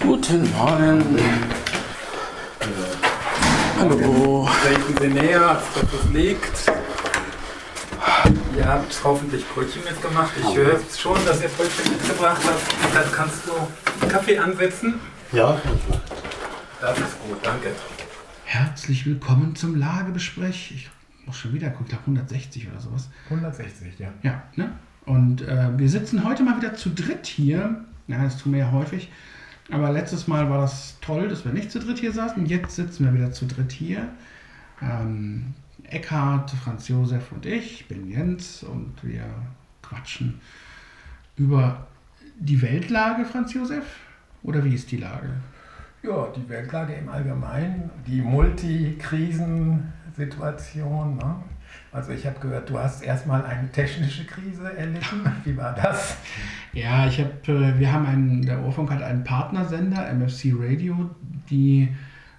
Guten Morgen. Hallo. Treten Sie näher, als dass es liegt. Ihr habt hoffentlich Brötchen mitgemacht. Ich höre schon, dass ihr Brötchen mitgebracht habt. Dann kannst du Kaffee ansetzen. Ja, Das ist gut, danke. herzlich willkommen zum Lagebesprech. Ich muss schon wieder gucken, ich glaube 160 oder sowas. 160, ja. Ja, ne? Und äh, wir sitzen heute mal wieder zu dritt hier. Ja, das tun wir ja häufig. Aber letztes Mal war das toll, dass wir nicht zu dritt hier saßen. Jetzt sitzen wir wieder zu dritt hier. Ähm, Eckhard, Franz Josef und ich, bin Jens und wir quatschen über die Weltlage, Franz Josef? Oder wie ist die Lage? Ja, die Weltlage im Allgemeinen, die Multikrisensituation. Ne? Also ich habe gehört, du hast erstmal eine technische Krise erlitten. Wie war das? Ja, ich habe, äh, wir haben einen, der Ohrfunk hat einen Partnersender, MFC Radio, die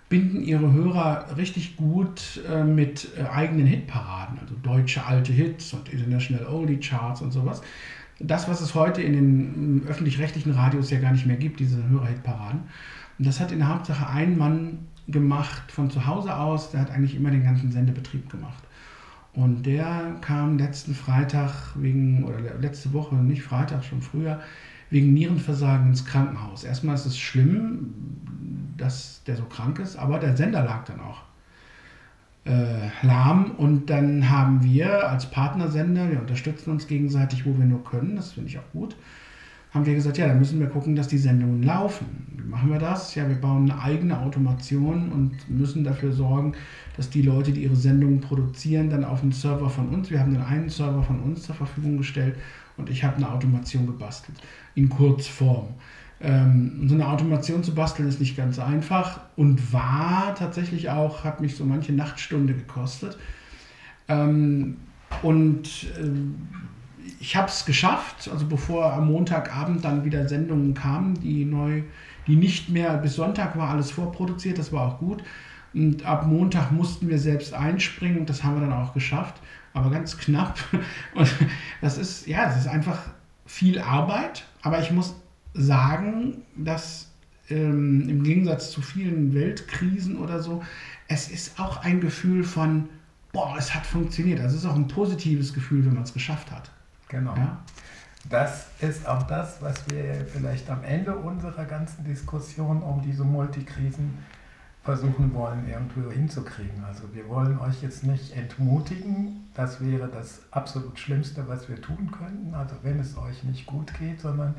binden ihre Hörer richtig gut äh, mit äh, eigenen Hitparaden, also deutsche alte Hits und International Oldie Charts und sowas. Das, was es heute in den mm, öffentlich-rechtlichen Radios ja gar nicht mehr gibt, diese Hörerhitparaden. Und das hat in der Hauptsache ein Mann gemacht von zu Hause aus, der hat eigentlich immer den ganzen Sendebetrieb gemacht. Und der kam letzten Freitag wegen, oder letzte Woche, nicht Freitag, schon früher, wegen Nierenversagen ins Krankenhaus. Erstmal ist es schlimm, dass der so krank ist, aber der Sender lag dann auch äh, lahm. Und dann haben wir als Partnersender, wir unterstützen uns gegenseitig, wo wir nur können, das finde ich auch gut, haben wir gesagt, ja, dann müssen wir gucken, dass die Sendungen laufen. Wie machen wir das? Ja, wir bauen eine eigene Automation und müssen dafür sorgen, dass die Leute, die ihre Sendungen produzieren, dann auf einen Server von uns, wir haben dann einen Server von uns zur Verfügung gestellt und ich habe eine Automation gebastelt, in Kurzform. Ähm, so eine Automation zu basteln ist nicht ganz einfach und war tatsächlich auch, hat mich so manche Nachtstunde gekostet. Ähm, und äh, ich habe es geschafft, also bevor am Montagabend dann wieder Sendungen kamen, die neu, die nicht mehr, bis Sonntag war alles vorproduziert, das war auch gut. Und ab Montag mussten wir selbst einspringen und das haben wir dann auch geschafft, aber ganz knapp. Und das ist, ja, das ist einfach viel Arbeit, aber ich muss sagen, dass ähm, im Gegensatz zu vielen Weltkrisen oder so, es ist auch ein Gefühl von, boah, es hat funktioniert. Also es ist auch ein positives Gefühl, wenn man es geschafft hat. Genau. Ja? Das ist auch das, was wir vielleicht am Ende unserer ganzen Diskussion um diese Multikrisen versuchen wollen, irgendwo hinzukriegen. Also wir wollen euch jetzt nicht entmutigen, das wäre das absolut Schlimmste, was wir tun könnten, also wenn es euch nicht gut geht, sondern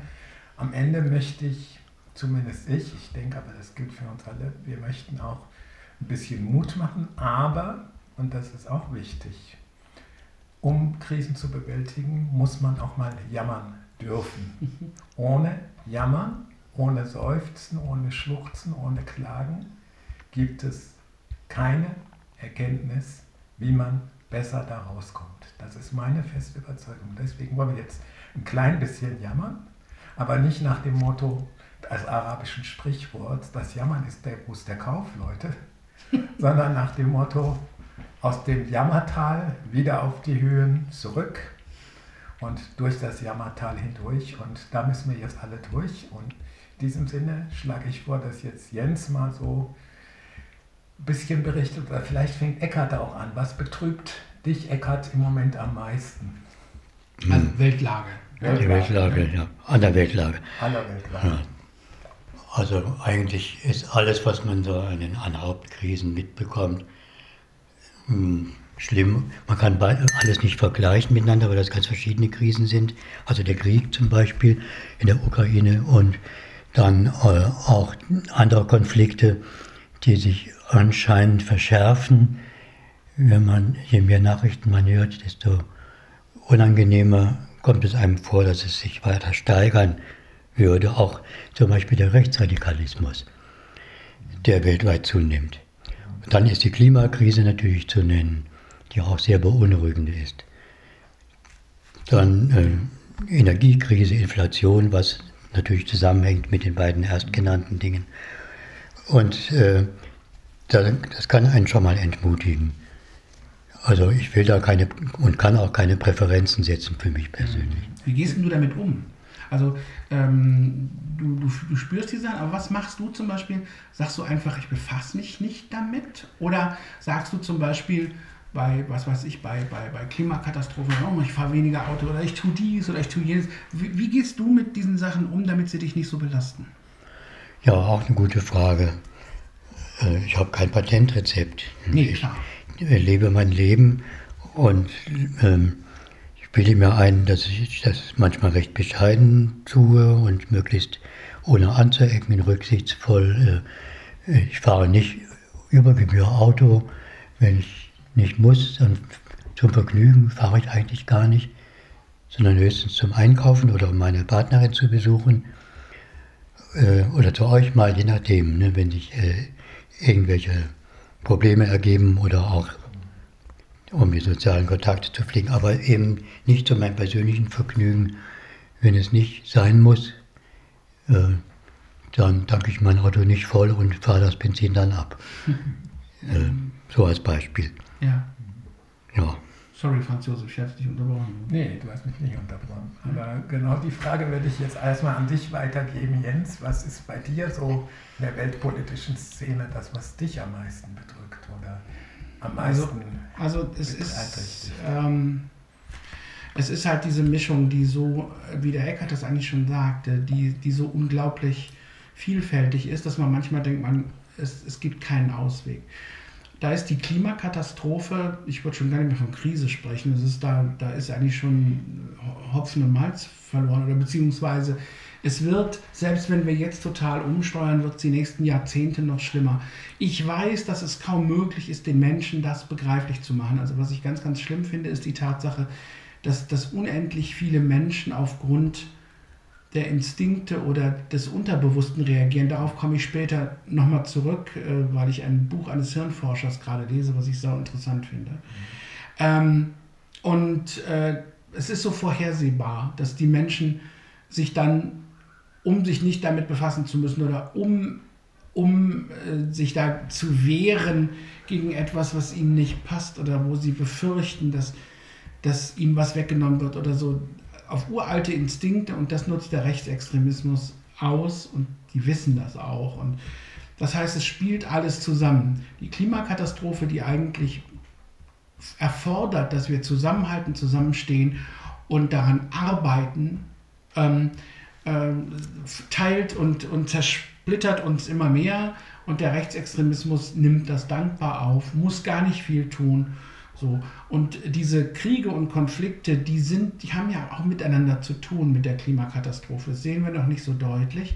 am Ende möchte ich, zumindest ich, ich denke aber, das gilt für uns alle, wir möchten auch ein bisschen Mut machen, aber, und das ist auch wichtig, um Krisen zu bewältigen, muss man auch mal jammern dürfen. Ohne Jammern, ohne Seufzen, ohne Schluchzen, ohne Klagen gibt es keine Erkenntnis, wie man besser da rauskommt. Das ist meine feste Überzeugung. Deswegen wollen wir jetzt ein klein bisschen jammern, aber nicht nach dem Motto des arabischen Sprichworts, das Jammern ist der Gruß der Kaufleute, sondern nach dem Motto, aus dem Jammertal wieder auf die Höhen zurück und durch das Jammertal hindurch. Und da müssen wir jetzt alle durch. Und in diesem Sinne schlage ich vor, dass jetzt Jens mal so ein bisschen berichtet, oder vielleicht fängt Eckart auch an. Was betrübt dich, Eckart, im Moment am meisten? Also Weltlage. Die Weltlage, ja. An der Weltlage. Aller Weltlage. Ja. Also eigentlich ist alles, was man so an den an Hauptkrisen mitbekommt, schlimm. Man kann alles nicht vergleichen miteinander, weil das ganz verschiedene Krisen sind. Also der Krieg zum Beispiel in der Ukraine und dann äh, auch andere Konflikte, die sich anscheinend verschärfen. Wenn man, je mehr Nachrichten man hört, desto unangenehmer kommt es einem vor, dass es sich weiter steigern würde. Auch zum Beispiel der Rechtsradikalismus, der weltweit zunimmt. Dann ist die Klimakrise natürlich zu nennen, die auch sehr beunruhigend ist. Dann äh, Energiekrise, Inflation, was natürlich zusammenhängt mit den beiden erstgenannten Dingen. Und äh, da- das kann einen schon mal entmutigen. Also ich will da keine und kann auch keine Präferenzen setzen für mich persönlich. Wie gehst du damit um? Also ähm, du, du, du spürst die Sachen, aber was machst du zum Beispiel? Sagst du einfach, ich befasse mich nicht damit? Oder sagst du zum Beispiel bei, was weiß ich, bei, bei, bei Klimakatastrophen, oh, ich fahre weniger Auto oder ich tue dies oder ich tue jenes. Wie, wie gehst du mit diesen Sachen um, damit sie dich nicht so belasten? Ja, auch eine gute Frage. Äh, ich habe kein Patentrezept. Nee, klar. Ich lebe mein Leben und ähm, bilde mir ein, dass ich das manchmal recht bescheiden tue und möglichst ohne anzuecken, rücksichtsvoll. Äh, ich fahre nicht über Gebühr Auto. Wenn ich nicht muss, dann zum Vergnügen fahre ich eigentlich gar nicht, sondern höchstens zum Einkaufen oder um meine Partnerin zu besuchen äh, oder zu euch mal, je nachdem, ne, wenn sich äh, irgendwelche Probleme ergeben oder auch um die sozialen Kontakte zu pflegen, aber eben nicht zu meinem persönlichen Vergnügen. Wenn es nicht sein muss, äh, dann tanke ich mein Auto nicht voll und fahre das Benzin dann ab. äh, so als Beispiel. Ja. Ja. Sorry, Franz Josef, ich habe dich unterbrochen. Nee, du hast mich nicht unterbrochen. Aber genau die Frage würde ich jetzt erstmal an dich weitergeben, Jens. Was ist bei dir so in der weltpolitischen Szene das, was dich am meisten bedrückt oder am meisten Also, also es ist. Ähm, es ist halt diese Mischung, die so, wie der Eckert das eigentlich schon sagte, die, die so unglaublich vielfältig ist, dass man manchmal denkt, man, es, es gibt keinen Ausweg. Da ist die Klimakatastrophe, ich würde schon gar nicht mehr von Krise sprechen, es ist da, da ist eigentlich schon Hopfen und Malz verloren oder beziehungsweise es wird, selbst wenn wir jetzt total umsteuern, wird es die nächsten Jahrzehnte noch schlimmer. Ich weiß, dass es kaum möglich ist, den Menschen das begreiflich zu machen. Also was ich ganz, ganz schlimm finde, ist die Tatsache, dass, dass unendlich viele Menschen aufgrund der Instinkte oder des Unterbewussten reagieren. Darauf komme ich später nochmal zurück, äh, weil ich ein Buch eines Hirnforschers gerade lese, was ich sehr interessant finde. Mhm. Ähm, und äh, es ist so vorhersehbar, dass die Menschen sich dann, um sich nicht damit befassen zu müssen oder um, um äh, sich da zu wehren gegen etwas, was ihnen nicht passt oder wo sie befürchten, dass, dass ihnen was weggenommen wird oder so, auf uralte Instinkte und das nutzt der Rechtsextremismus aus und die wissen das auch. Und das heißt, es spielt alles zusammen. Die Klimakatastrophe, die eigentlich erfordert, dass wir zusammenhalten, zusammenstehen und daran arbeiten, ähm, äh, teilt und, und zersplittert uns immer mehr und der Rechtsextremismus nimmt das dankbar auf, muss gar nicht viel tun so. Und diese Kriege und Konflikte, die sind, die haben ja auch miteinander zu tun mit der Klimakatastrophe. Das sehen wir noch nicht so deutlich.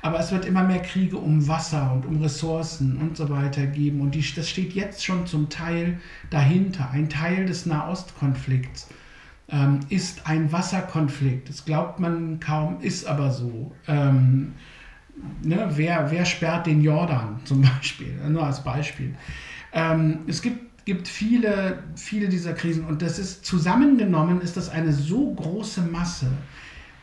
Aber es wird immer mehr Kriege um Wasser und um Ressourcen und so weiter geben. Und die, das steht jetzt schon zum Teil dahinter. Ein Teil des Nahostkonflikts ähm, ist ein Wasserkonflikt. Das glaubt man kaum, ist aber so. Ähm, ne, wer, wer sperrt den Jordan zum Beispiel? Nur als Beispiel. Ähm, es gibt gibt viele, viele dieser Krisen und das ist zusammengenommen, ist das eine so große Masse,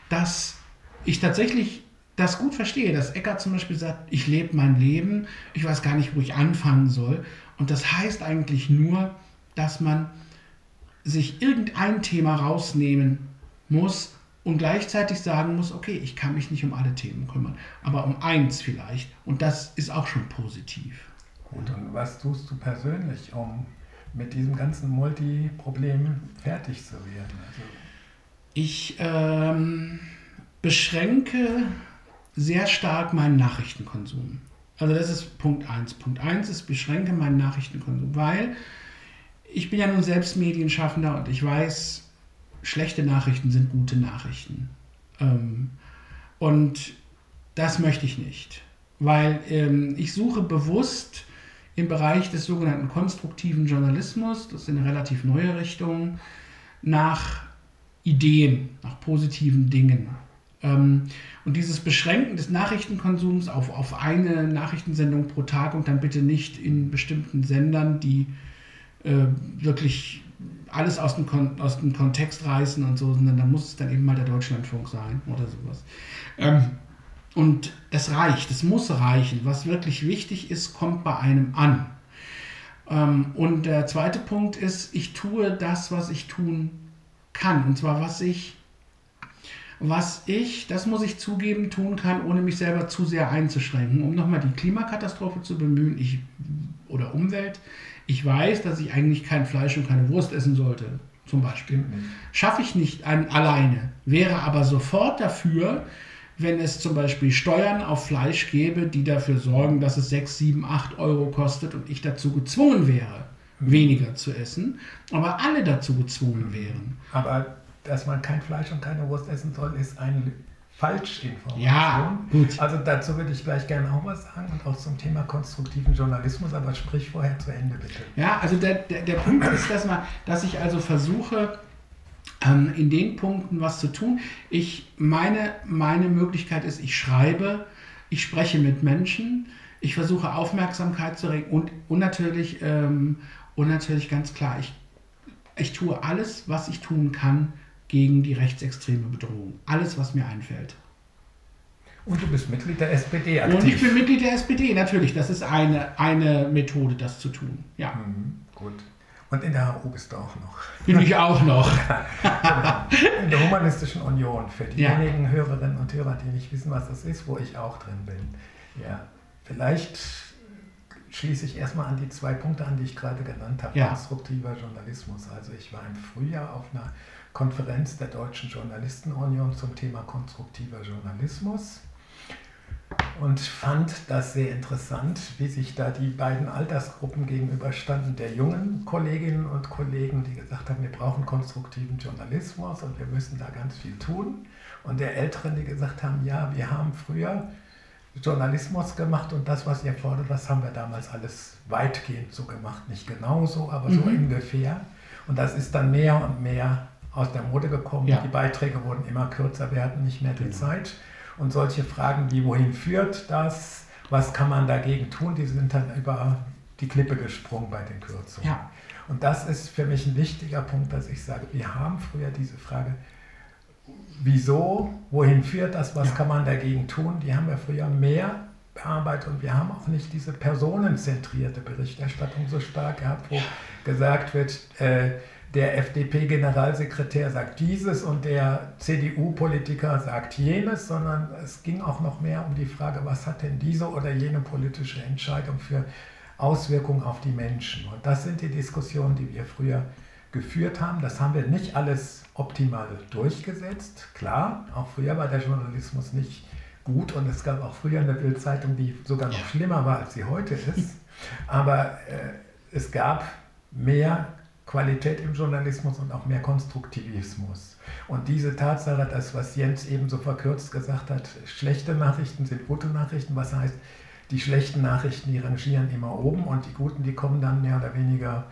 dass ich tatsächlich das gut verstehe, dass Eckart zum Beispiel sagt, ich lebe mein Leben, ich weiß gar nicht, wo ich anfangen soll. Und das heißt eigentlich nur, dass man sich irgendein Thema rausnehmen muss und gleichzeitig sagen muss, okay, ich kann mich nicht um alle Themen kümmern, aber um eins vielleicht. Und das ist auch schon positiv. Gut, und was tust du persönlich, um mit diesem ganzen Multiproblem fertig zu werden? Also ich ähm, beschränke sehr stark meinen Nachrichtenkonsum. Also das ist Punkt 1. Punkt 1 ist, beschränke meinen Nachrichtenkonsum, weil ich bin ja nun selbst Medienschaffender und ich weiß, schlechte Nachrichten sind gute Nachrichten. Ähm, und das möchte ich nicht, weil ähm, ich suche bewusst im Bereich des sogenannten konstruktiven Journalismus, das ist eine relativ neue Richtung, nach Ideen, nach positiven Dingen. Ähm, und dieses Beschränken des Nachrichtenkonsums auf, auf eine Nachrichtensendung pro Tag und dann bitte nicht in bestimmten Sendern, die wirklich alles aus dem, aus dem Kontext reißen und so, sondern da muss es dann eben mal der Deutschlandfunk sein oder sowas. Ähm, und das reicht, es muss reichen. Was wirklich wichtig ist, kommt bei einem an. Ähm, und der zweite Punkt ist, ich tue das, was ich tun kann. Und zwar, was ich, was ich, das muss ich zugeben, tun kann, ohne mich selber zu sehr einzuschränken. Um nochmal die Klimakatastrophe zu bemühen ich, oder Umwelt. Ich weiß, dass ich eigentlich kein Fleisch und keine Wurst essen sollte, zum Beispiel. Schaffe ich nicht an, alleine, wäre aber sofort dafür, wenn es zum Beispiel Steuern auf Fleisch gäbe, die dafür sorgen, dass es 6, 7, 8 Euro kostet und ich dazu gezwungen wäre, weniger zu essen, aber alle dazu gezwungen wären. Aber dass man kein Fleisch und keine Wurst essen soll, ist eine Falschinformation. Ja, gut. Also dazu würde ich gleich gerne auch was sagen und auch zum Thema konstruktiven Journalismus, aber sprich vorher zu Ende bitte. Ja, also der, der, der Punkt ist, dass, man, dass ich also versuche, ähm, in den Punkten was zu tun. Ich, meine, meine Möglichkeit ist, ich schreibe, ich spreche mit Menschen, ich versuche Aufmerksamkeit zu regen und, und, natürlich, ähm, und natürlich ganz klar, ich, ich tue alles, was ich tun kann gegen die rechtsextreme Bedrohung. Alles, was mir einfällt. Und du bist Mitglied der SPD aktiv. Und ich bin Mitglied der SPD, natürlich. Das ist eine, eine Methode, das zu tun. Ja. Mhm, gut. Und in der HU bist du auch noch. Bin ich auch noch. in der Humanistischen Union. Für diejenigen ja. Hörerinnen und Hörer, die nicht wissen, was das ist, wo ich auch drin bin. Ja. Vielleicht schließe ich erstmal an die zwei Punkte an, die ich gerade genannt habe. Ja. Konstruktiver Journalismus. Also ich war im Frühjahr auf einer Konferenz der Deutschen Journalistenunion zum Thema konstruktiver Journalismus und fand das sehr interessant, wie sich da die beiden Altersgruppen gegenüberstanden, der jungen Kolleginnen und Kollegen, die gesagt haben, wir brauchen konstruktiven Journalismus und wir müssen da ganz viel tun, und der Älteren, die gesagt haben, ja, wir haben früher Journalismus gemacht und das, was ihr fordert, das haben wir damals alles weitgehend so gemacht, nicht genauso, aber so mhm. ungefähr. Und das ist dann mehr und mehr aus der Mode gekommen. Ja. Die Beiträge wurden immer kürzer, wir hatten nicht mehr die genau. Zeit. Und solche Fragen wie, wohin führt das? Was kann man dagegen tun? Die sind dann über die Klippe gesprungen bei den Kürzungen. Ja. Und das ist für mich ein wichtiger Punkt, dass ich sage, wir haben früher diese Frage, wieso, wohin führt das, was ja. kann man dagegen tun? Die haben wir früher mehr bearbeitet und wir haben auch nicht diese personenzentrierte Berichterstattung so stark gehabt, wo gesagt wird, äh, der FDP-Generalsekretär sagt dieses und der CDU-Politiker sagt jenes, sondern es ging auch noch mehr um die Frage, was hat denn diese oder jene politische Entscheidung für Auswirkungen auf die Menschen. Und das sind die Diskussionen, die wir früher geführt haben. Das haben wir nicht alles optimal durchgesetzt. Klar, auch früher war der Journalismus nicht gut und es gab auch früher eine Bildzeitung, die sogar noch schlimmer war, als sie heute ist. Aber äh, es gab mehr Qualität im Journalismus und auch mehr Konstruktivismus. Und diese Tatsache, das, was Jens eben so verkürzt gesagt hat, schlechte Nachrichten sind gute Nachrichten, was heißt, die schlechten Nachrichten, die rangieren immer oben und die guten, die kommen dann mehr oder weniger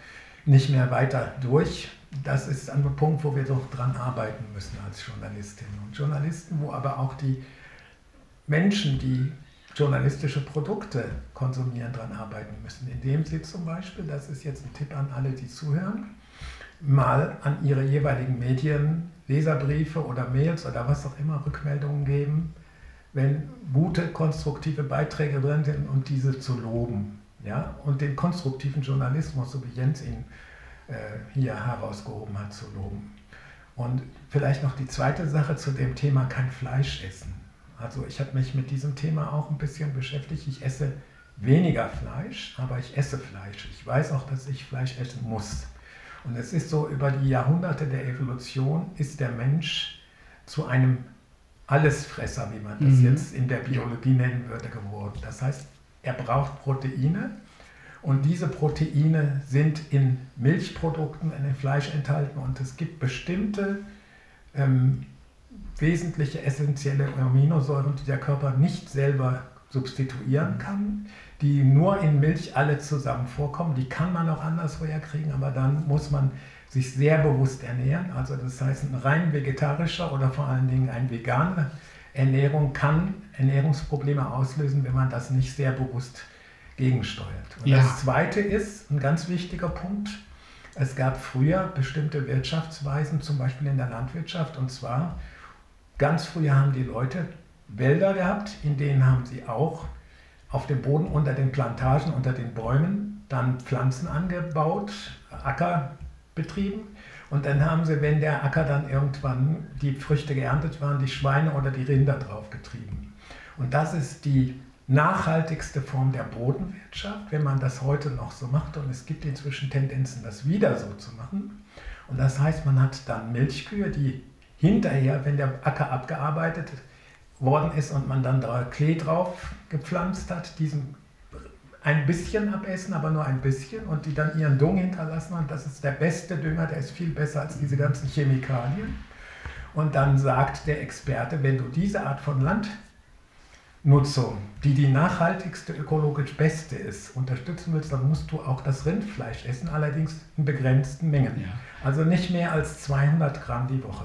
nicht mehr weiter durch. Das ist ein Punkt, wo wir doch dran arbeiten müssen als Journalistinnen und Journalisten, wo aber auch die Menschen, die journalistische Produkte konsumieren, daran arbeiten müssen. Indem sie zum Beispiel, das ist jetzt ein Tipp an alle, die zuhören, mal an ihre jeweiligen Medien Leserbriefe oder Mails oder was auch immer Rückmeldungen geben, wenn gute, konstruktive Beiträge drin sind und diese zu loben. Ja? Und den konstruktiven Journalismus, so wie Jens ihn äh, hier herausgehoben hat, zu loben. Und vielleicht noch die zweite Sache zu dem Thema kein Fleisch essen. Also ich habe mich mit diesem Thema auch ein bisschen beschäftigt. Ich esse weniger Fleisch, aber ich esse Fleisch. Ich weiß auch, dass ich Fleisch essen muss. Und es ist so, über die Jahrhunderte der Evolution ist der Mensch zu einem Allesfresser, wie man das mhm. jetzt in der Biologie nennen würde, geworden. Das heißt, er braucht Proteine und diese Proteine sind in Milchprodukten, in dem Fleisch enthalten und es gibt bestimmte ähm, wesentliche essentielle Aminosäuren, die der Körper nicht selber substituieren kann, die nur in Milch alle zusammen vorkommen. Die kann man auch anderswo herkriegen, aber dann muss man sich sehr bewusst ernähren. Also das heißt, ein rein vegetarischer oder vor allen Dingen eine vegane Ernährung kann Ernährungsprobleme auslösen, wenn man das nicht sehr bewusst gegensteuert. Und ja. das Zweite ist, ein ganz wichtiger Punkt, es gab früher bestimmte Wirtschaftsweisen, zum Beispiel in der Landwirtschaft, und zwar Ganz früher haben die Leute Wälder gehabt, in denen haben sie auch auf dem Boden unter den Plantagen, unter den Bäumen dann Pflanzen angebaut, Acker betrieben. Und dann haben sie, wenn der Acker dann irgendwann die Früchte geerntet waren, die Schweine oder die Rinder draufgetrieben. Und das ist die nachhaltigste Form der Bodenwirtschaft, wenn man das heute noch so macht. Und es gibt inzwischen Tendenzen, das wieder so zu machen. Und das heißt, man hat dann Milchkühe, die hinterher, wenn der Acker abgearbeitet worden ist und man dann da Klee drauf gepflanzt hat, diesen ein bisschen abessen, aber nur ein bisschen und die dann ihren Dung hinterlassen und das ist der beste Dünger, der ist viel besser als diese ganzen Chemikalien. Und dann sagt der Experte, wenn du diese Art von Landnutzung, die die nachhaltigste, ökologisch beste ist, unterstützen willst, dann musst du auch das Rindfleisch essen, allerdings in begrenzten Mengen. Ja. Also nicht mehr als 200 Gramm die Woche.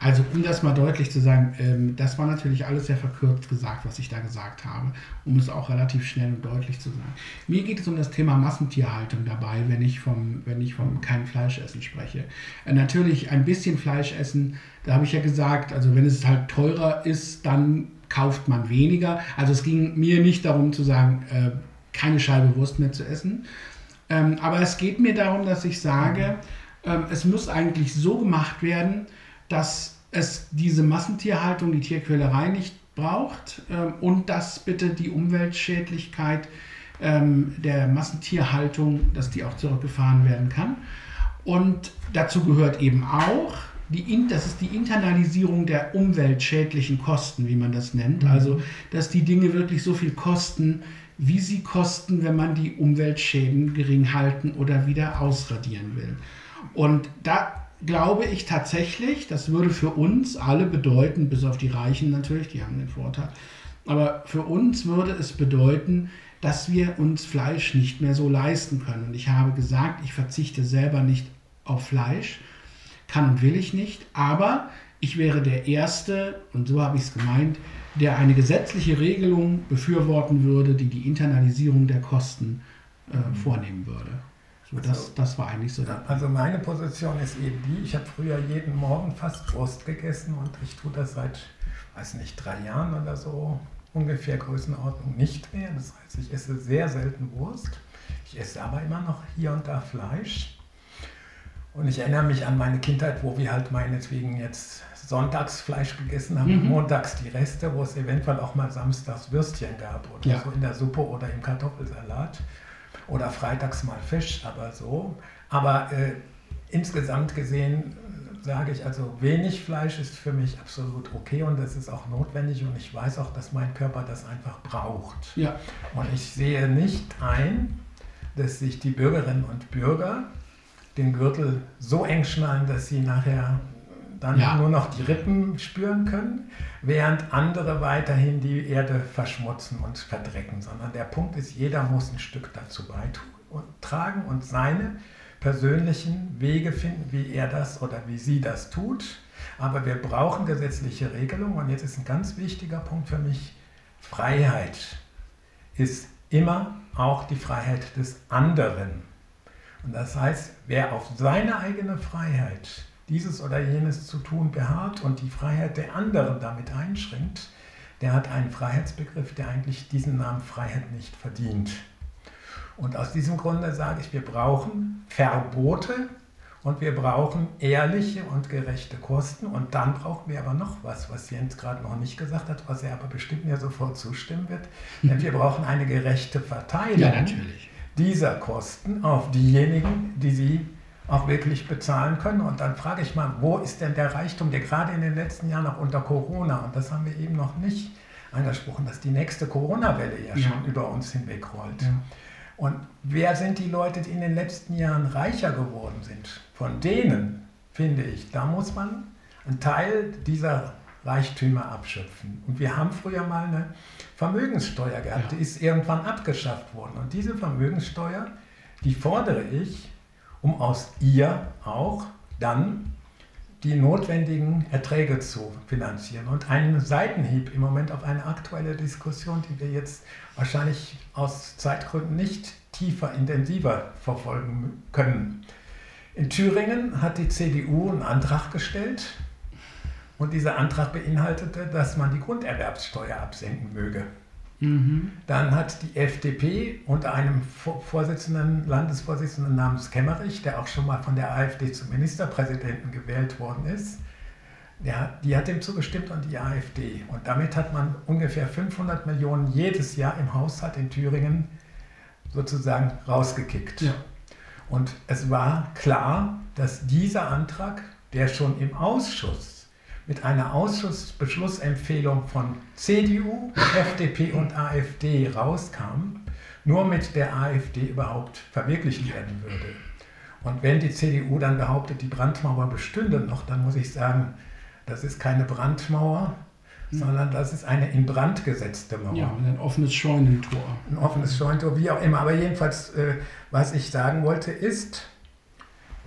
Also um das mal deutlich zu sagen, ähm, das war natürlich alles sehr verkürzt gesagt, was ich da gesagt habe, um es auch relativ schnell und deutlich zu sagen. Mir geht es um das Thema Massentierhaltung dabei, wenn ich vom, wenn ich vom kein Fleischessen spreche. Äh, natürlich ein bisschen Fleisch essen, da habe ich ja gesagt, also wenn es halt teurer ist, dann kauft man weniger. Also es ging mir nicht darum zu sagen, äh, keine Scheibe Wurst mehr zu essen. Ähm, aber es geht mir darum, dass ich sage, ähm, es muss eigentlich so gemacht werden, dass es diese Massentierhaltung, die Tierquälerei nicht braucht ähm, und dass bitte die Umweltschädlichkeit ähm, der Massentierhaltung, dass die auch zurückgefahren werden kann. Und dazu gehört eben auch, die, das ist die Internalisierung der umweltschädlichen Kosten, wie man das nennt. Mhm. Also, dass die Dinge wirklich so viel kosten, wie sie kosten, wenn man die Umweltschäden gering halten oder wieder ausradieren will. Und da glaube ich tatsächlich, das würde für uns alle bedeuten, bis auf die Reichen natürlich, die haben den Vorteil, aber für uns würde es bedeuten, dass wir uns Fleisch nicht mehr so leisten können. Und ich habe gesagt, ich verzichte selber nicht auf Fleisch, kann und will ich nicht, aber ich wäre der Erste, und so habe ich es gemeint, der eine gesetzliche Regelung befürworten würde, die die Internalisierung der Kosten äh, vornehmen würde. So, das, also, das war eigentlich so der Also meine Position ist eben die, ich habe früher jeden Morgen fast Wurst gegessen und ich tue das seit, weiß nicht, drei Jahren oder so, ungefähr Größenordnung nicht mehr. Das heißt, ich esse sehr selten Wurst. Ich esse aber immer noch hier und da Fleisch. Und ich erinnere mich an meine Kindheit, wo wir halt meinetwegen jetzt sonntags Fleisch gegessen haben, mhm. montags die Reste, wo es eventuell auch mal samstags Würstchen gab oder ja. so in der Suppe oder im Kartoffelsalat oder freitags mal Fisch, aber so. Aber äh, insgesamt gesehen äh, sage ich also, wenig Fleisch ist für mich absolut okay und das ist auch notwendig und ich weiß auch, dass mein Körper das einfach braucht. Ja. Und ich sehe nicht ein, dass sich die Bürgerinnen und Bürger den Gürtel so eng schnallen, dass sie nachher dann ja. nur noch die Rippen spüren können, während andere weiterhin die Erde verschmutzen und verdrecken. Sondern der Punkt ist, jeder muss ein Stück dazu beitragen und seine persönlichen Wege finden, wie er das oder wie sie das tut. Aber wir brauchen gesetzliche Regelungen und jetzt ist ein ganz wichtiger Punkt für mich, Freiheit ist immer auch die Freiheit des anderen. Und das heißt, wer auf seine eigene Freiheit dieses oder jenes zu tun beharrt und die Freiheit der anderen damit einschränkt, der hat einen Freiheitsbegriff, der eigentlich diesen Namen Freiheit nicht verdient. Und aus diesem Grunde sage ich, wir brauchen Verbote und wir brauchen ehrliche und gerechte Kosten. Und dann brauchen wir aber noch was, was Jens gerade noch nicht gesagt hat, was er aber bestimmt mir sofort zustimmen wird. Denn wir brauchen eine gerechte Verteilung ja, dieser Kosten auf diejenigen, die sie auch wirklich bezahlen können. Und dann frage ich mal, wo ist denn der Reichtum, der gerade in den letzten Jahren auch unter Corona, und das haben wir eben noch nicht angesprochen, dass die nächste Corona-Welle ja, ja, schon über uns hinwegrollt. Ja. Und wer sind die Leute, die in den letzten Jahren reicher geworden sind? Von denen, finde ich, da muss man einen Teil dieser Reichtümer abschöpfen. Und wir haben früher mal eine Vermögenssteuer gehabt, ja. die ist irgendwann abgeschafft worden. Und diese Vermögenssteuer, die fordere ich um aus ihr auch dann die notwendigen Erträge zu finanzieren. Und einen Seitenhieb im Moment auf eine aktuelle Diskussion, die wir jetzt wahrscheinlich aus Zeitgründen nicht tiefer, intensiver verfolgen können. In Thüringen hat die CDU einen Antrag gestellt und dieser Antrag beinhaltete, dass man die Grunderwerbssteuer absenken möge. Mhm. Dann hat die FDP unter einem Vorsitzenden, Landesvorsitzenden namens Kemmerich, der auch schon mal von der AfD zum Ministerpräsidenten gewählt worden ist, ja, die hat dem zugestimmt und die AfD. Und damit hat man ungefähr 500 Millionen jedes Jahr im Haushalt in Thüringen sozusagen rausgekickt. Ja. Und es war klar, dass dieser Antrag, der schon im Ausschuss mit einer Ausschussbeschlussempfehlung von CDU, FDP und AfD rauskam, nur mit der AfD überhaupt verwirklicht werden würde. Und wenn die CDU dann behauptet, die Brandmauer bestünde noch, dann muss ich sagen, das ist keine Brandmauer, hm. sondern das ist eine in Brand gesetzte Mauer. Ja, ein offenes Scheunentor. Ein offenes Scheunentor, wie auch immer. Aber jedenfalls, äh, was ich sagen wollte, ist,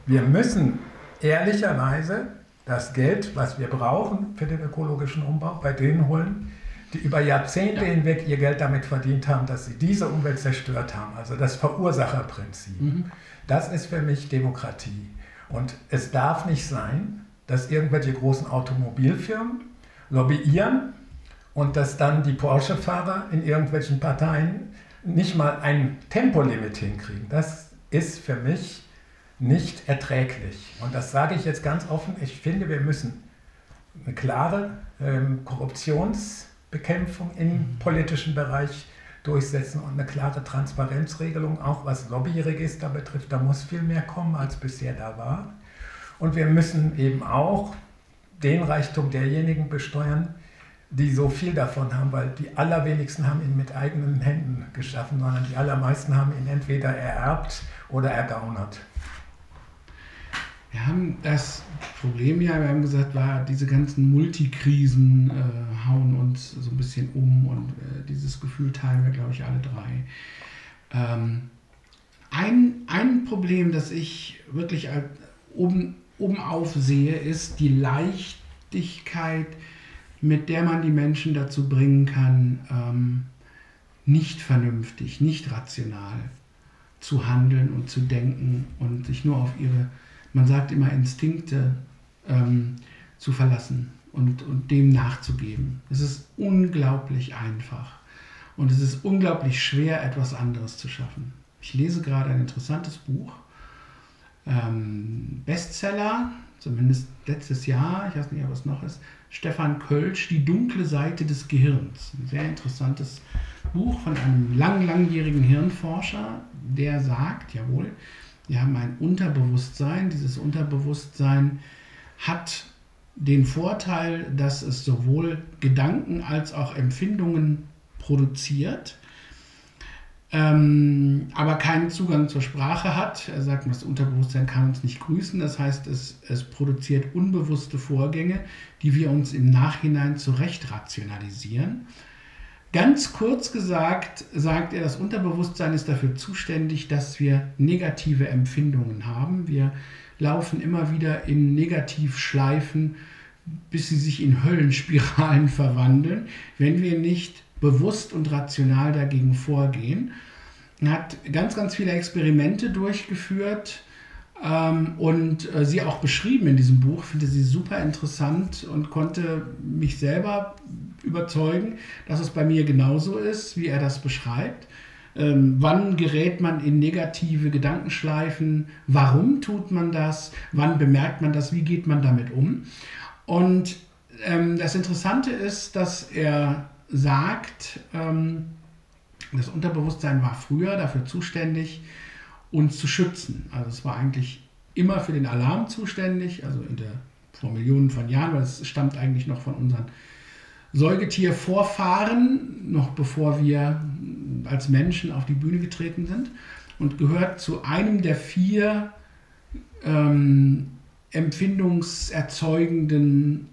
wir müssen ehrlicherweise das Geld, was wir brauchen für den ökologischen Umbau, bei denen holen, die über Jahrzehnte ja. hinweg ihr Geld damit verdient haben, dass sie diese Umwelt zerstört haben. Also das Verursacherprinzip. Mhm. Das ist für mich Demokratie. Und es darf nicht sein, dass irgendwelche großen Automobilfirmen lobbyieren und dass dann die Porsche-Fahrer in irgendwelchen Parteien nicht mal ein Tempolimit hinkriegen. Das ist für mich nicht erträglich. Und das sage ich jetzt ganz offen. Ich finde, wir müssen eine klare ähm, Korruptionsbekämpfung im mhm. politischen Bereich durchsetzen und eine klare Transparenzregelung, auch was Lobbyregister betrifft. Da muss viel mehr kommen, als bisher da war. Und wir müssen eben auch den Reichtum derjenigen besteuern, die so viel davon haben, weil die allerwenigsten haben ihn mit eigenen Händen geschaffen, sondern die allermeisten haben ihn entweder ererbt oder ergaunert. Wir haben das Problem ja, wir haben gesagt, war diese ganzen Multikrisen äh, hauen uns so ein bisschen um und äh, dieses Gefühl teilen wir, glaube ich, alle drei. Ähm, ein, ein Problem, das ich wirklich oben, oben auf sehe, ist die Leichtigkeit, mit der man die Menschen dazu bringen kann, ähm, nicht vernünftig, nicht rational zu handeln und zu denken und sich nur auf ihre man sagt immer Instinkte ähm, zu verlassen und, und dem nachzugeben. Es ist unglaublich einfach und es ist unglaublich schwer, etwas anderes zu schaffen. Ich lese gerade ein interessantes Buch, ähm, Bestseller, zumindest letztes Jahr, ich weiß nicht, was noch ist, Stefan Kölsch, Die dunkle Seite des Gehirns. Ein sehr interessantes Buch von einem lang, langjährigen Hirnforscher, der sagt, jawohl, wir haben ein Unterbewusstsein. Dieses Unterbewusstsein hat den Vorteil, dass es sowohl Gedanken als auch Empfindungen produziert, ähm, aber keinen Zugang zur Sprache hat. Er sagt, das Unterbewusstsein kann uns nicht grüßen. Das heißt, es, es produziert unbewusste Vorgänge, die wir uns im Nachhinein zurecht rationalisieren. Ganz kurz gesagt, sagt er, das Unterbewusstsein ist dafür zuständig, dass wir negative Empfindungen haben. Wir laufen immer wieder in Negativschleifen, bis sie sich in Höllenspiralen verwandeln, wenn wir nicht bewusst und rational dagegen vorgehen. Er hat ganz, ganz viele Experimente durchgeführt ähm, und äh, sie auch beschrieben in diesem Buch. Ich finde sie super interessant und konnte mich selber überzeugen, dass es bei mir genauso ist, wie er das beschreibt. Ähm, wann gerät man in negative Gedankenschleifen? Warum tut man das? Wann bemerkt man das? Wie geht man damit um? Und ähm, das Interessante ist, dass er sagt, ähm, das Unterbewusstsein war früher dafür zuständig, uns zu schützen. Also es war eigentlich immer für den Alarm zuständig, also der, vor Millionen von Jahren, weil es stammt eigentlich noch von unseren Säugetiervorfahren, noch bevor wir als Menschen auf die Bühne getreten sind und gehört zu einem der vier ähm, empfindungserzeugenden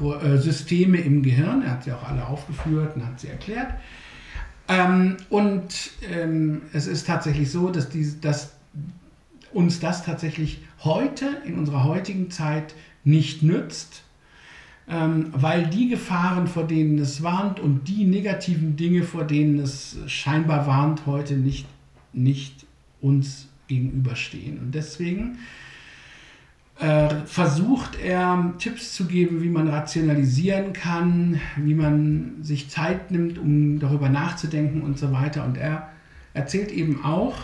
äh, Systeme im Gehirn. Er hat sie auch alle aufgeführt und hat sie erklärt. Ähm, und ähm, es ist tatsächlich so, dass, die, dass uns das tatsächlich heute, in unserer heutigen Zeit, nicht nützt, ähm, weil die Gefahren, vor denen es warnt und die negativen Dinge, vor denen es scheinbar warnt, heute nicht, nicht uns gegenüberstehen. Und deswegen versucht er Tipps zu geben, wie man rationalisieren kann, wie man sich Zeit nimmt, um darüber nachzudenken und so weiter. Und er erzählt eben auch,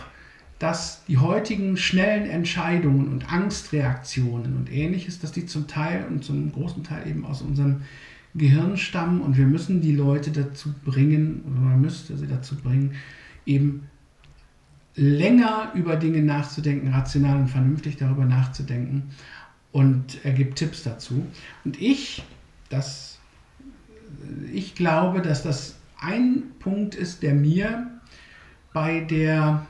dass die heutigen schnellen Entscheidungen und Angstreaktionen und ähnliches, dass die zum Teil und zum großen Teil eben aus unserem Gehirn stammen und wir müssen die Leute dazu bringen, oder man müsste sie dazu bringen, eben länger über Dinge nachzudenken, rational und vernünftig darüber nachzudenken. Und er gibt Tipps dazu. Und ich, das, ich glaube, dass das ein Punkt ist, der mir bei der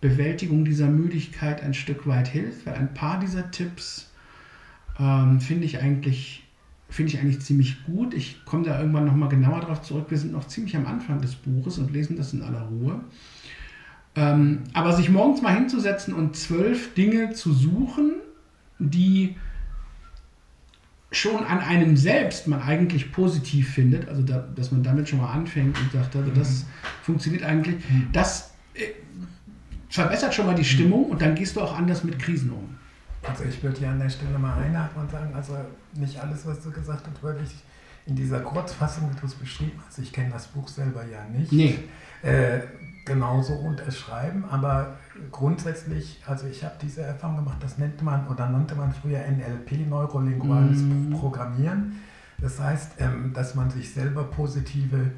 Bewältigung dieser Müdigkeit ein Stück weit hilft, weil ein paar dieser Tipps ähm, finde ich eigentlich finde ich eigentlich ziemlich gut. Ich komme da irgendwann nochmal genauer darauf zurück. Wir sind noch ziemlich am Anfang des Buches und lesen das in aller Ruhe. Ähm, aber sich morgens mal hinzusetzen und zwölf Dinge zu suchen, die schon an einem selbst man eigentlich positiv findet, also da, dass man damit schon mal anfängt und sagt, also das mhm. funktioniert eigentlich, mhm. das äh, verbessert schon mal die Stimmung und dann gehst du auch anders mit Krisen um. Also ich würde hier an der Stelle mal einhaken und sagen, also nicht alles, was du gesagt hast, würde ich in dieser Kurzfassung, wie du es beschrieben hast, ich kenne das Buch selber ja nicht, nee. äh, genauso unterschreiben, aber grundsätzlich, also ich habe diese Erfahrung gemacht, das nennt man oder nannte man früher NLP, neurolinguales mm. Programmieren. Das heißt, ähm, dass man sich selber positive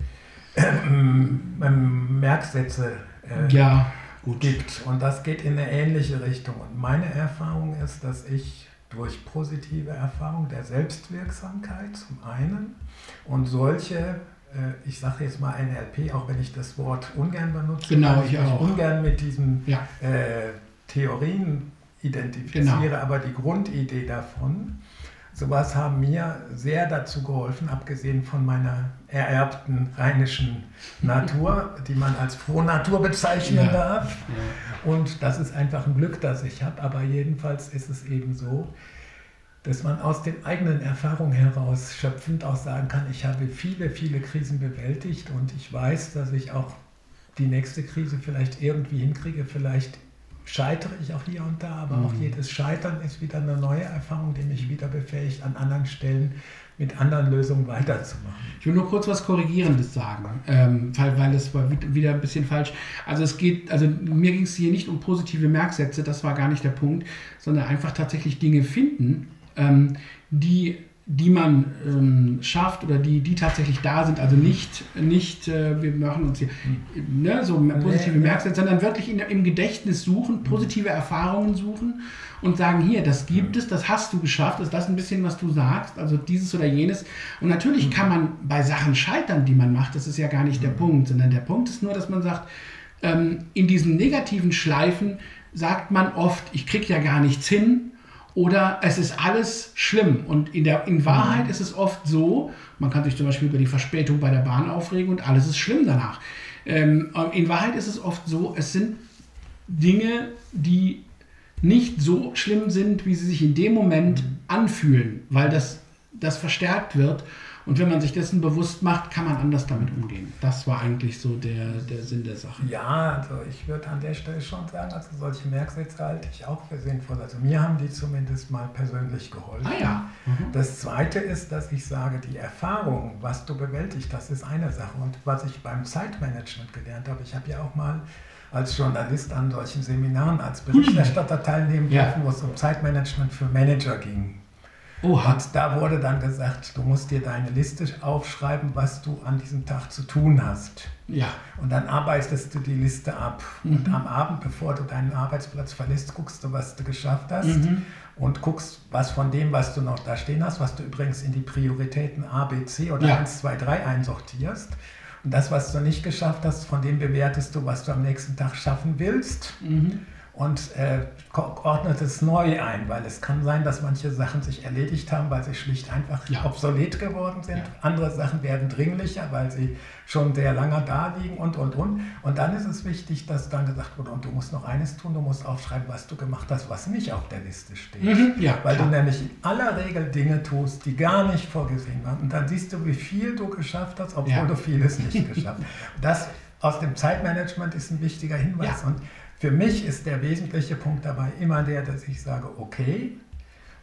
ähm, ähm, Merksätze äh, ja, gibt. Und das geht in eine ähnliche Richtung. Und meine Erfahrung ist, dass ich durch positive Erfahrung der Selbstwirksamkeit zum einen und solche äh, ich sage jetzt mal NLP, auch wenn ich das Wort ungern benutze, genau, weil ich, ich auch. ungern mit diesen ja. äh, Theorien identifiziere, genau. aber die Grundidee davon, sowas haben mir sehr dazu geholfen, abgesehen von meiner ererbten rheinischen Natur, die man als Frohnatur bezeichnen ja. darf. Ja. Und das ist einfach ein Glück, das ich habe, aber jedenfalls ist es eben so, dass man aus den eigenen Erfahrungen heraus schöpfend auch sagen kann, ich habe viele, viele Krisen bewältigt und ich weiß, dass ich auch die nächste Krise vielleicht irgendwie hinkriege. Vielleicht scheitere ich auch hier und da, aber mhm. auch jedes Scheitern ist wieder eine neue Erfahrung, die mich wieder befähigt, an anderen Stellen mit anderen Lösungen weiterzumachen. Ich will nur kurz was Korrigierendes sagen, ähm, weil, weil es war wieder ein bisschen falsch. Also es geht, also mir ging es hier nicht um positive Merksätze, das war gar nicht der Punkt, sondern einfach tatsächlich Dinge finden, ähm, die, die man ähm, schafft oder die, die tatsächlich da sind. Also nicht, nicht äh, wir machen uns hier ne, so positive Merksätze, sondern wirklich in, im Gedächtnis suchen, positive Erfahrungen suchen und sagen, hier, das gibt es, das hast du geschafft, ist das ein bisschen, was du sagst, also dieses oder jenes. Und natürlich kann man bei Sachen scheitern, die man macht, das ist ja gar nicht der Punkt, sondern der Punkt ist nur, dass man sagt, ähm, in diesen negativen Schleifen sagt man oft, ich kriege ja gar nichts hin, oder es ist alles schlimm. Und in, der, in Wahrheit mhm. ist es oft so, man kann sich zum Beispiel über die Verspätung bei der Bahn aufregen und alles ist schlimm danach. Ähm, in Wahrheit ist es oft so, es sind Dinge, die nicht so schlimm sind, wie sie sich in dem Moment mhm. anfühlen, weil das, das verstärkt wird. Und wenn man sich dessen bewusst macht, kann man anders damit umgehen. Das war eigentlich so der, der Sinn der Sache. Ja, also ich würde an der Stelle schon sagen, also solche Merksätze halte ich auch für sinnvoll. Also mir haben die zumindest mal persönlich geholfen. Ah ja. Mhm. Das Zweite ist, dass ich sage, die Erfahrung, was du bewältigt hast, ist eine Sache. Und was ich beim Zeitmanagement gelernt habe, ich habe ja auch mal als Journalist an solchen Seminaren als Berichterstatter teilnehmen dürfen, ja. wo es um Zeitmanagement für Manager ging. Oha. Und da wurde dann gesagt, du musst dir deine Liste aufschreiben, was du an diesem Tag zu tun hast. Ja. Und dann arbeitest du die Liste ab. Mhm. Und am Abend, bevor du deinen Arbeitsplatz verlässt, guckst du, was du geschafft hast. Mhm. Und guckst, was von dem, was du noch da stehen hast, was du übrigens in die Prioritäten A, B, C oder ja. 1, 2, 3 einsortierst. Und das, was du nicht geschafft hast, von dem bewertest du, was du am nächsten Tag schaffen willst. Mhm und äh, ordnet es neu ein, weil es kann sein, dass manche Sachen sich erledigt haben, weil sie schlicht einfach ja. obsolet geworden sind. Ja. Andere Sachen werden dringlicher, weil sie schon sehr lange da liegen und, und, und. Und dann ist es wichtig, dass dann gesagt wurde, und du musst noch eines tun, du musst aufschreiben, was du gemacht hast, was nicht auf der Liste steht. Mhm, ja, weil klar. du nämlich in aller Regel Dinge tust, die gar nicht vorgesehen waren. Und dann siehst du, wie viel du geschafft hast, obwohl du vieles nicht geschafft hast. Das aus dem Zeitmanagement ist ein wichtiger Hinweis. Und für mich ist der wesentliche Punkt dabei immer der, dass ich sage, okay,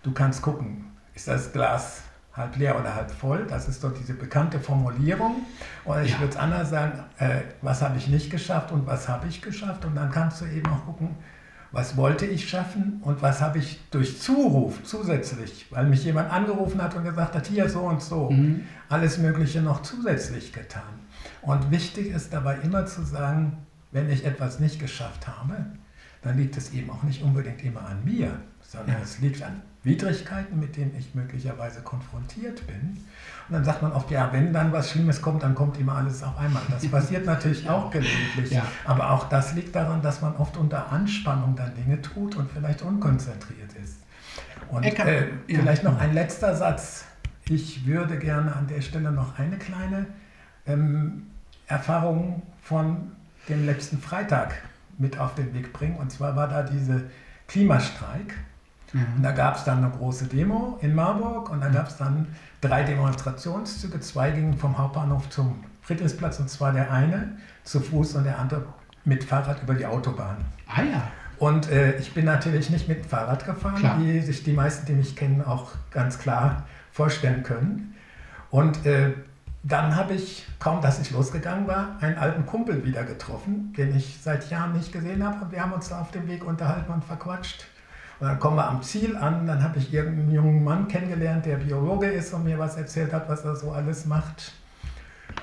du kannst gucken, ist das Glas halb leer oder halb voll. Das ist doch diese bekannte Formulierung. Oder ich ja. würde es anders sagen, äh, was habe ich nicht geschafft und was habe ich geschafft. Und dann kannst du eben auch gucken, was wollte ich schaffen und was habe ich durch Zuruf zusätzlich, weil mich jemand angerufen hat und gesagt hat, hier so und so, mhm. alles Mögliche noch zusätzlich getan. Und wichtig ist dabei immer zu sagen, wenn ich etwas nicht geschafft habe, dann liegt es eben auch nicht unbedingt immer an mir, sondern ja. es liegt an Widrigkeiten, mit denen ich möglicherweise konfrontiert bin. Und dann sagt man oft, ja, wenn dann was Schlimmes kommt, dann kommt immer alles auf einmal. Das passiert natürlich auch gelegentlich. Ja. Aber auch das liegt daran, dass man oft unter Anspannung dann Dinge tut und vielleicht unkonzentriert ist. Und äh, vielleicht noch ein letzter Satz. Ich würde gerne an der Stelle noch eine kleine ähm, Erfahrung von dem letzten Freitag mit auf den Weg bringen. Und zwar war da diese Klimastreik. Mhm. Und da gab es dann eine große Demo in Marburg und da gab es dann drei Demonstrationszüge. Zwei gingen vom Hauptbahnhof zum Friedrichsplatz und zwar der eine zu Fuß und der andere mit Fahrrad über die Autobahn. Ah ja. Und äh, ich bin natürlich nicht mit dem Fahrrad gefahren, klar. wie sich die meisten, die mich kennen, auch ganz klar vorstellen können. Und äh, dann habe ich, kaum dass ich losgegangen war, einen alten Kumpel wieder getroffen, den ich seit Jahren nicht gesehen habe. Und wir haben uns da auf dem Weg unterhalten und verquatscht. Und dann kommen wir am Ziel an, dann habe ich irgendeinen jungen Mann kennengelernt, der Biologe ist und mir was erzählt hat, was er so alles macht.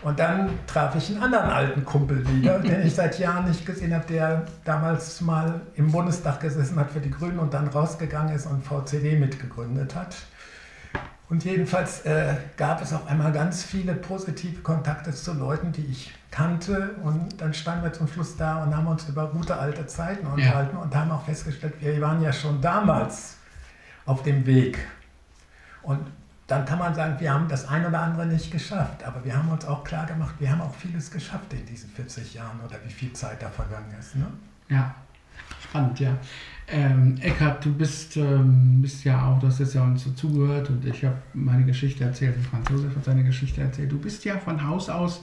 Und dann traf ich einen anderen alten Kumpel wieder, den ich seit Jahren nicht gesehen habe, der damals mal im Bundestag gesessen hat für die Grünen und dann rausgegangen ist und VCD mitgegründet hat. Und jedenfalls äh, gab es auf einmal ganz viele positive Kontakte zu Leuten, die ich kannte. Und dann standen wir zum Schluss da und haben uns über gute alte Zeiten unterhalten ja. und haben auch festgestellt, wir waren ja schon damals auf dem Weg. Und dann kann man sagen, wir haben das ein oder andere nicht geschafft, aber wir haben uns auch klar gemacht, wir haben auch vieles geschafft in diesen 40 Jahren oder wie viel Zeit da vergangen ist. Ne? Ja, spannend, ja. Ähm, Eckhard, du bist, ähm, bist ja auch, du hast jetzt ja uns so zugehört und ich habe meine Geschichte erzählt Franz Josef hat seine Geschichte erzählt. Du bist ja von Haus aus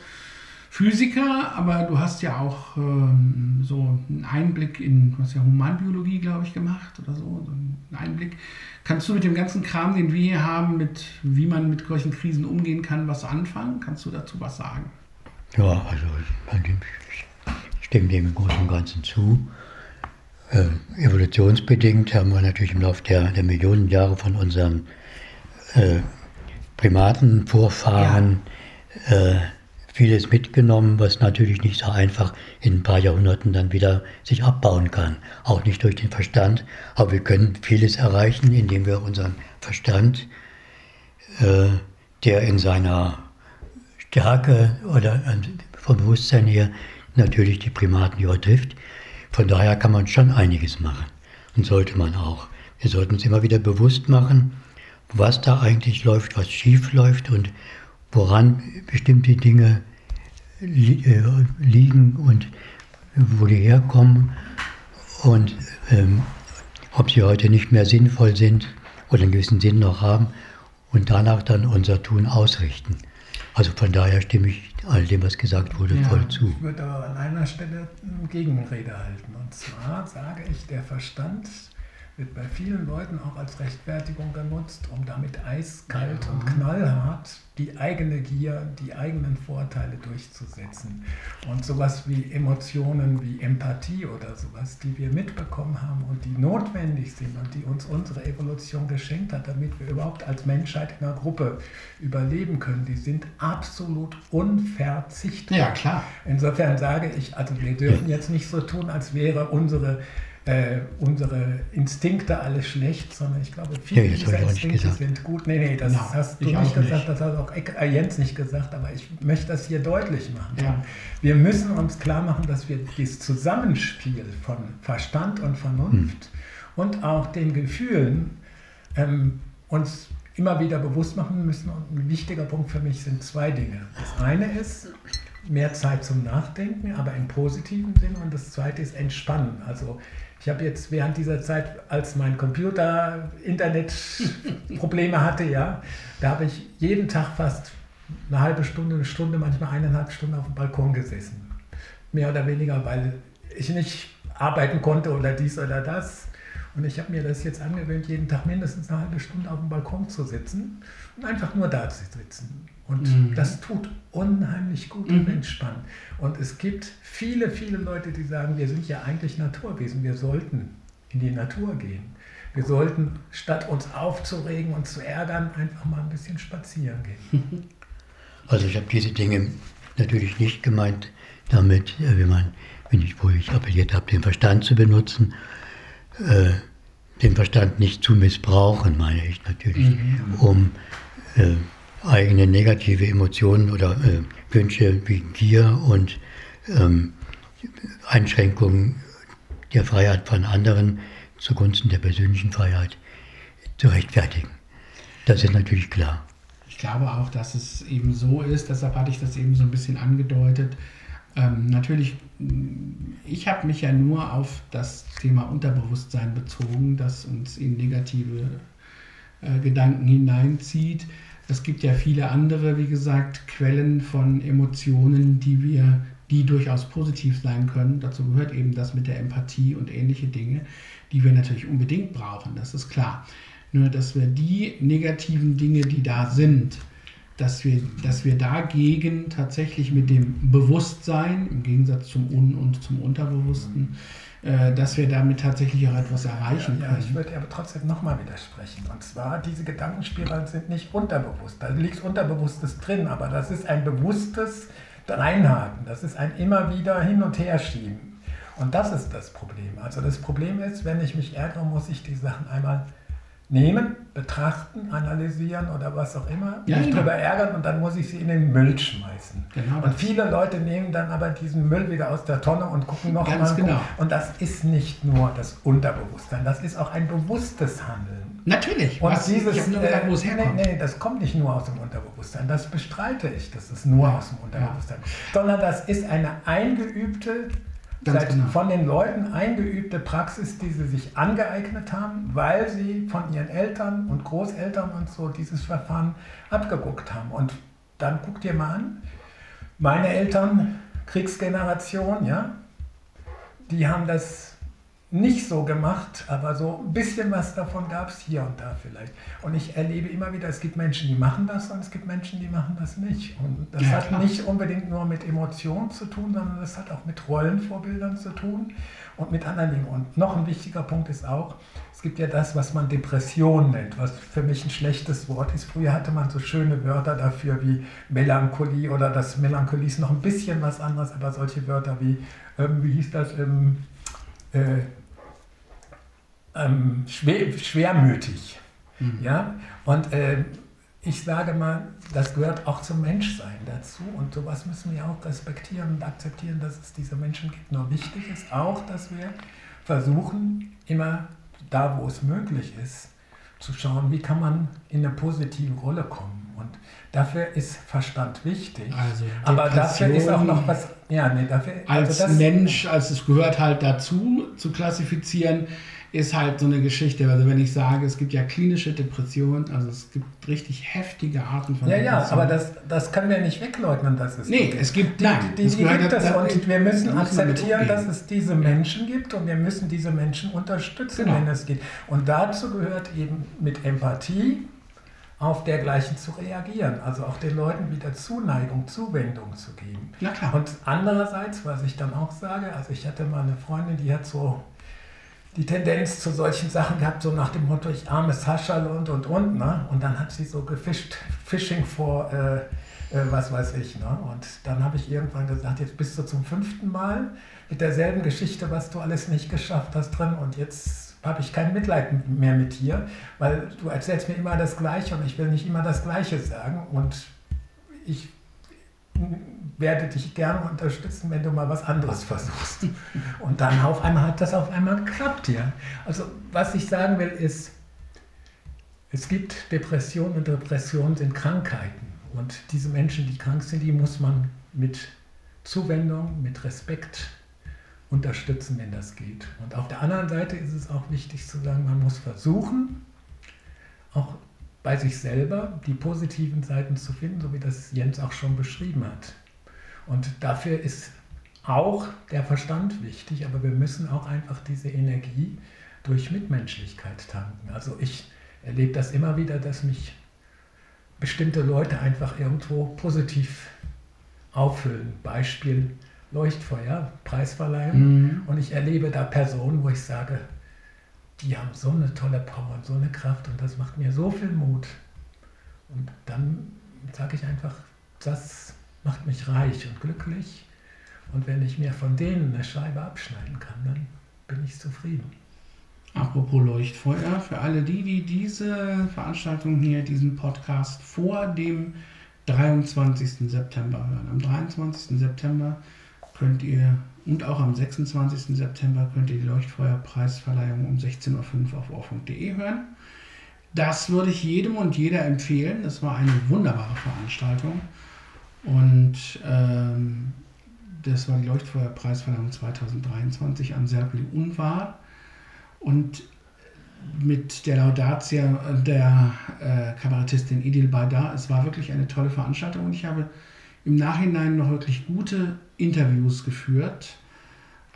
Physiker, aber du hast ja auch ähm, so einen Einblick in, du hast ja Humanbiologie, glaube ich, gemacht oder so, so einen Einblick. Kannst du mit dem ganzen Kram, den wir hier haben, mit wie man mit solchen Krisen umgehen kann, was anfangen? Kannst du dazu was sagen? Ja, also ich stimme dem im Großen und Ganzen zu. Äh, evolutionsbedingt haben wir natürlich im Laufe der, der Millionen Jahre von unseren äh, Primatenvorfahren ja. äh, vieles mitgenommen, was natürlich nicht so einfach in ein paar Jahrhunderten dann wieder sich abbauen kann. Auch nicht durch den Verstand, aber wir können vieles erreichen, indem wir unseren Verstand, äh, der in seiner Stärke oder vom Bewusstsein her natürlich die Primaten übertrifft, von daher kann man schon einiges machen und sollte man auch. Wir sollten uns immer wieder bewusst machen, was da eigentlich läuft, was schief läuft und woran bestimmte Dinge äh, liegen und wo die herkommen und ähm, ob sie heute nicht mehr sinnvoll sind oder einen gewissen Sinn noch haben und danach dann unser Tun ausrichten. Also von daher stimme ich all dem, was gesagt wurde, ja, voll zu. Ich würde aber an einer Stelle eine Gegenrede halten. Und zwar sage ich, der Verstand wird bei vielen Leuten auch als Rechtfertigung genutzt, um damit eiskalt und knallhart die eigene Gier, die eigenen Vorteile durchzusetzen. Und sowas wie Emotionen wie Empathie oder sowas, die wir mitbekommen haben und die notwendig sind und die uns unsere Evolution geschenkt hat, damit wir überhaupt als Menschheit in einer Gruppe überleben können, die sind absolut unverzichtbar. Ja, klar. Insofern sage ich, also wir dürfen jetzt nicht so tun, als wäre unsere äh, unsere Instinkte alles schlecht, sondern ich glaube, viele ja, dieser Instinkte sind gut. Nee, nee, das ja, hast du nicht gesagt, nicht. das hat auch äh, Jens nicht gesagt, aber ich möchte das hier deutlich machen. Ja. Wir müssen uns klar machen, dass wir dieses Zusammenspiel von Verstand und Vernunft hm. und auch den Gefühlen ähm, uns immer wieder bewusst machen müssen. Und ein wichtiger Punkt für mich sind zwei Dinge. Das eine ist, mehr Zeit zum Nachdenken, aber im positiven Sinn. Und das zweite ist Entspannen. Also ich habe jetzt während dieser Zeit, als mein Computer Internetprobleme hatte, ja, da habe ich jeden Tag fast eine halbe Stunde, eine Stunde, manchmal eineinhalb Stunden auf dem Balkon gesessen. Mehr oder weniger, weil ich nicht arbeiten konnte oder dies oder das. Und ich habe mir das jetzt angewöhnt, jeden Tag mindestens eine halbe Stunde auf dem Balkon zu sitzen und einfach nur da zu sitzen. Und mhm. das tut unheimlich gut mhm. und entspannt. Und es gibt viele, viele Leute, die sagen, wir sind ja eigentlich Naturwesen, wir sollten in die Natur gehen. Wir sollten, statt uns aufzuregen und zu ärgern, einfach mal ein bisschen spazieren gehen. Also ich habe diese Dinge natürlich nicht gemeint damit, äh, wie man, wenn ich, wo ich appelliert habe, den Verstand zu benutzen, äh, den Verstand nicht zu missbrauchen, meine ich natürlich, mhm. um äh, eigene negative Emotionen oder äh, Wünsche wie Gier und ähm, Einschränkungen der Freiheit von anderen zugunsten der persönlichen Freiheit zu rechtfertigen. Das ist natürlich klar. Ich glaube auch, dass es eben so ist, deshalb hatte ich das eben so ein bisschen angedeutet. Ähm, natürlich, ich habe mich ja nur auf das Thema Unterbewusstsein bezogen, das uns in negative äh, Gedanken hineinzieht. Es gibt ja viele andere, wie gesagt, Quellen von Emotionen, die wir, die durchaus positiv sein können. Dazu gehört eben das mit der Empathie und ähnliche Dinge, die wir natürlich unbedingt brauchen, das ist klar. Nur, dass wir die negativen Dinge, die da sind, dass wir, dass wir dagegen tatsächlich mit dem Bewusstsein, im Gegensatz zum Un- und zum Unterbewussten, äh, dass wir damit tatsächlich auch etwas erreichen ja, können. Ja, ich würde aber trotzdem nochmal widersprechen. Und zwar, diese Gedankenspiralen sind nicht unterbewusst. Da liegt Unterbewusstes drin, aber das ist ein bewusstes Reinhaken. Das ist ein immer wieder hin und her schieben. Und das ist das Problem. Also das Problem ist, wenn ich mich ärgere, muss ich die Sachen einmal nehmen, betrachten, analysieren oder was auch immer, ja, mich genau. darüber ärgern und dann muss ich sie in den Müll schmeißen. Genau und viele Leute nehmen dann aber diesen Müll wieder aus der Tonne und gucken noch Ganz mal. Genau. Und das ist nicht nur das Unterbewusstsein, das ist auch ein bewusstes Handeln. Natürlich. Und was, dieses, ich nur gesagt, wo es herkommt. Nee, nee, das kommt nicht nur aus dem Unterbewusstsein. Das bestreite ich, dass es nur aus dem Unterbewusstsein. Ja. Sondern das ist eine eingeübte Ganz genau. von den Leuten eingeübte Praxis, die sie sich angeeignet haben, weil sie von ihren Eltern und Großeltern und so dieses Verfahren abgeguckt haben. Und dann guck dir mal an, meine Eltern, Kriegsgeneration, ja, die haben das nicht so gemacht, aber so ein bisschen was davon gab es hier und da vielleicht. Und ich erlebe immer wieder, es gibt Menschen, die machen das und es gibt Menschen, die machen das nicht. Und das ja, hat klar. nicht unbedingt nur mit Emotionen zu tun, sondern das hat auch mit Rollenvorbildern zu tun und mit anderen Dingen. Und noch ein wichtiger Punkt ist auch, es gibt ja das, was man Depression nennt, was für mich ein schlechtes Wort ist. Früher hatte man so schöne Wörter dafür wie Melancholie oder das Melancholie ist noch ein bisschen was anderes, aber solche Wörter wie, ähm, wie hieß das, ähm, äh, ähm, schwer, schwermütig. Mhm. Ja? Und äh, ich sage mal, das gehört auch zum Menschsein dazu und sowas müssen wir auch respektieren und akzeptieren, dass es diese Menschen gibt. Nur wichtig ist auch, dass wir versuchen, immer da, wo es möglich ist, zu schauen, wie kann man in eine positive Rolle kommen. Und dafür ist Verstand wichtig. Also Aber dafür ist auch noch was. Ja, nee, dafür, als also Mensch, als es gehört halt dazu, zu klassifizieren, ist halt so eine Geschichte. Also wenn ich sage, es gibt ja klinische Depressionen, also es gibt richtig heftige Arten von Ja, Depressionen. ja, aber das, das können wir nicht wegleugnen, dass es Nee, gibt. es gibt die, nein, die, die, die gibt es und wir müssen akzeptieren, dass es diese Menschen gibt und wir müssen diese Menschen unterstützen, genau. wenn es geht. Und dazu gehört eben mit Empathie auf dergleichen zu reagieren, also auch den Leuten wieder Zuneigung, Zuwendung zu geben. Ja, klar. Und andererseits, was ich dann auch sage, also ich hatte mal eine Freundin, die hat so die Tendenz zu solchen Sachen gehabt, so nach dem Motto, ich armes Hascherl und und und. Ne? Und dann hat sie so gefischt, Fishing vor, äh, äh, was weiß ich. Ne? Und dann habe ich irgendwann gesagt, jetzt bist du zum fünften Mal mit derselben Geschichte, was du alles nicht geschafft hast drin. Und jetzt habe ich kein Mitleid mehr mit dir, weil du erzählst mir immer das Gleiche und ich will nicht immer das Gleiche sagen. Und ich werde dich gerne unterstützen, wenn du mal was anderes versuchst. Und dann auf einmal hat das auf einmal geklappt, ja. Also was ich sagen will ist, es gibt Depressionen und Depressionen sind Krankheiten. Und diese Menschen, die krank sind, die muss man mit Zuwendung, mit Respekt unterstützen, wenn das geht. Und auf der anderen Seite ist es auch wichtig zu sagen, man muss versuchen, auch bei sich selber die positiven Seiten zu finden, so wie das Jens auch schon beschrieben hat. Und dafür ist auch der Verstand wichtig, aber wir müssen auch einfach diese Energie durch Mitmenschlichkeit tanken. Also ich erlebe das immer wieder, dass mich bestimmte Leute einfach irgendwo positiv auffüllen. Beispiel Leuchtfeuer, Preisverleihung. Mhm. Und ich erlebe da Personen, wo ich sage, die haben so eine tolle Power und so eine Kraft und das macht mir so viel Mut. Und dann sage ich einfach, das macht mich reich und glücklich. Und wenn ich mir von denen eine Scheibe abschneiden kann, dann bin ich zufrieden. Apropos Leuchtfeuer, für alle die, die diese Veranstaltung hier, diesen Podcast vor dem 23. September hören. Am 23. September könnt ihr und auch am 26. September könnt ihr die Leuchtfeuerpreisverleihung um 16.05 Uhr auf ohr.de hören. Das würde ich jedem und jeder empfehlen. Es war eine wunderbare Veranstaltung. Und ähm, das war die Leuchtfeuerpreisverleihung 2023 am Serpil Unwahr. Und mit der Laudatia der äh, Kabarettistin Idil Baydar. Es war wirklich eine tolle Veranstaltung und ich habe im Nachhinein noch wirklich gute Interviews geführt.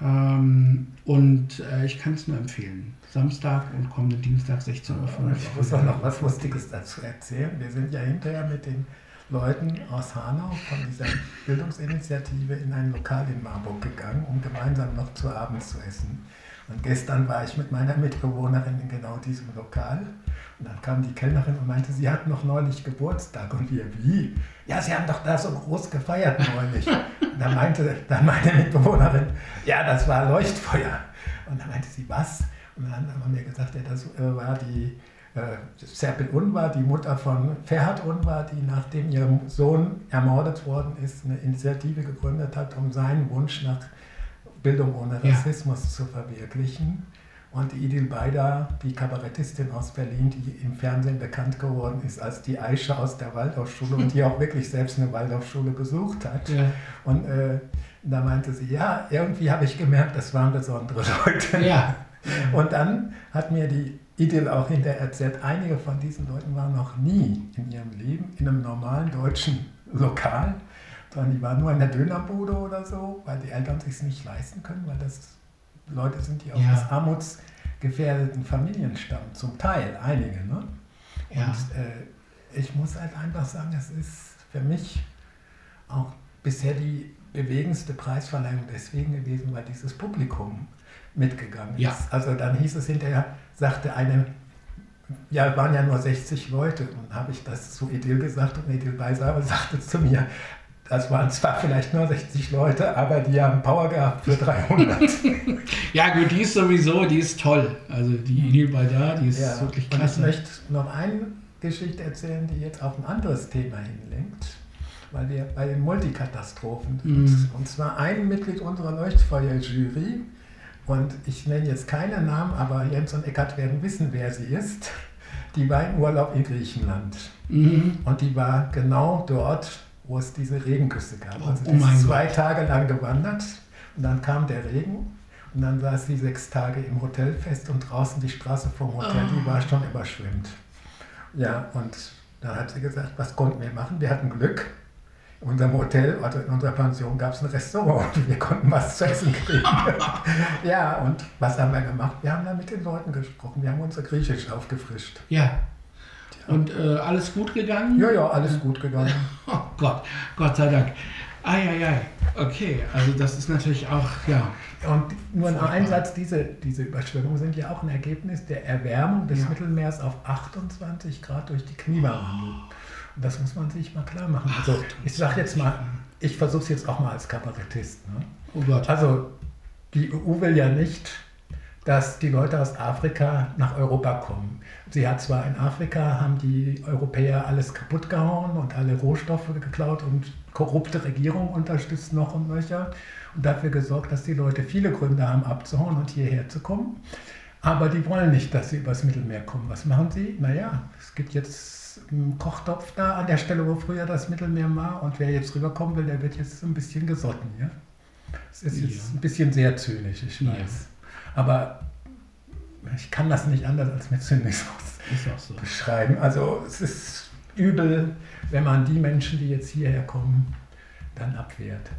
Ähm, und äh, ich kann es nur empfehlen. Samstag und kommenden Dienstag 16.05 Uhr. Ich muss auch noch was Lustiges dazu erzählen. Wir sind ja hinterher mit den Leuten aus Hanau von dieser Bildungsinitiative in ein Lokal in Marburg gegangen, um gemeinsam noch zu Abend zu essen. Und gestern war ich mit meiner Mitbewohnerin in genau diesem Lokal. Und dann kam die Kellnerin und meinte, sie hat noch neulich Geburtstag. Und wir, wie? Ja, sie haben doch da so groß gefeiert neulich. Und dann meinte dann meine Mitbewohnerin, ja, das war Leuchtfeuer. Und dann meinte sie, was? Und dann haben wir gesagt, ja, das äh, war die äh, Serpil Unvar, die Mutter von Ferhat Unvar, die nachdem ihr Sohn ermordet worden ist, eine Initiative gegründet hat, um seinen Wunsch nach Bildung ohne Rassismus ja. zu verwirklichen. Und Idil Beida, die Kabarettistin aus Berlin, die im Fernsehen bekannt geworden ist als die Aisha aus der Waldorfschule und die auch wirklich selbst eine Waldorfschule besucht hat. Ja. Und äh, da meinte sie, ja, irgendwie habe ich gemerkt, das waren besondere Leute. Ja. Und dann hat mir die Idil auch hinterher erzählt, einige von diesen Leuten waren noch nie in ihrem Leben in einem normalen deutschen Lokal sondern die waren nur in der Dönerbude oder so, weil die Eltern sich nicht leisten können, weil das Leute sind, die ja. aus armutsgefährdeten Familien stammen, zum Teil, einige. Ne? Ja. Und äh, ich muss halt einfach sagen, es ist für mich auch bisher die bewegendste Preisverleihung deswegen gewesen, weil dieses Publikum mitgegangen ja. ist. Also dann hieß es hinterher, sagte eine, ja, waren ja nur 60 Leute. Und habe ich das zu Edil gesagt und Edil Beisaber sagte zu mir, das waren zwar vielleicht nur 60 Leute, aber die haben Power gehabt für 300. ja gut, die ist sowieso, die ist toll. Also die Nil Baydar, die ist ja, wirklich klasse. Und ich möchte noch eine Geschichte erzählen, die jetzt auf ein anderes Thema hinlenkt, weil wir bei den Multikatastrophen sind. Mm. Und zwar ein Mitglied unserer Leuchtfeuer-Jury, und ich nenne jetzt keinen Namen, aber Jens und Eckart werden wissen, wer sie ist. Die war im Urlaub in Griechenland. Mm. Und die war genau dort, wo es diese Regenküste gab. Also oh, oh ist zwei Gott. Tage lang gewandert und dann kam der Regen und dann saß sie sechs Tage im Hotel fest und draußen die Straße vom Hotel, oh. die war schon überschwemmt. Ja, und da hat sie gesagt, was konnten wir machen? Wir hatten Glück. In unserem Hotel, also in unserer Pension, gab es ein Restaurant und wir konnten was zu essen kriegen. ja, und was haben wir gemacht? Wir haben da mit den Leuten gesprochen, wir haben unser Griechisch aufgefrischt. Ja. Und äh, alles gut gegangen? Ja, ja, alles gut gegangen. Oh Gott, Gott sei Dank. Eieiei, okay, also das ist natürlich auch, ja. Und nur ein Einsatz, diese, diese Überschwemmungen sind ja auch ein Ergebnis der Erwärmung des ja. Mittelmeers auf 28 Grad durch die Klimawandel. Und das muss man sich mal klar machen. Also ich sage jetzt mal, ich versuche es jetzt auch mal als Kabarettist. Ne? Oh Gott. Also die EU will ja nicht dass die Leute aus Afrika nach Europa kommen. Sie hat zwar in Afrika, haben die Europäer alles kaputt gehauen und alle Rohstoffe geklaut und korrupte Regierungen unterstützt noch und nöcher und dafür gesorgt, dass die Leute viele Gründe haben abzuhauen und hierher zu kommen. Aber die wollen nicht, dass sie übers Mittelmeer kommen. Was machen sie? Naja, es gibt jetzt einen Kochtopf da an der Stelle, wo früher das Mittelmeer war und wer jetzt rüberkommen will, der wird jetzt ein bisschen gesotten. Ja? Es ist ja. jetzt ein bisschen sehr zynisch, ich weiß. Ja. Aber ich kann das nicht anders als mit Zynismus so. beschreiben. Also es ist übel, wenn man die Menschen, die jetzt hierher kommen, dann abwehrt.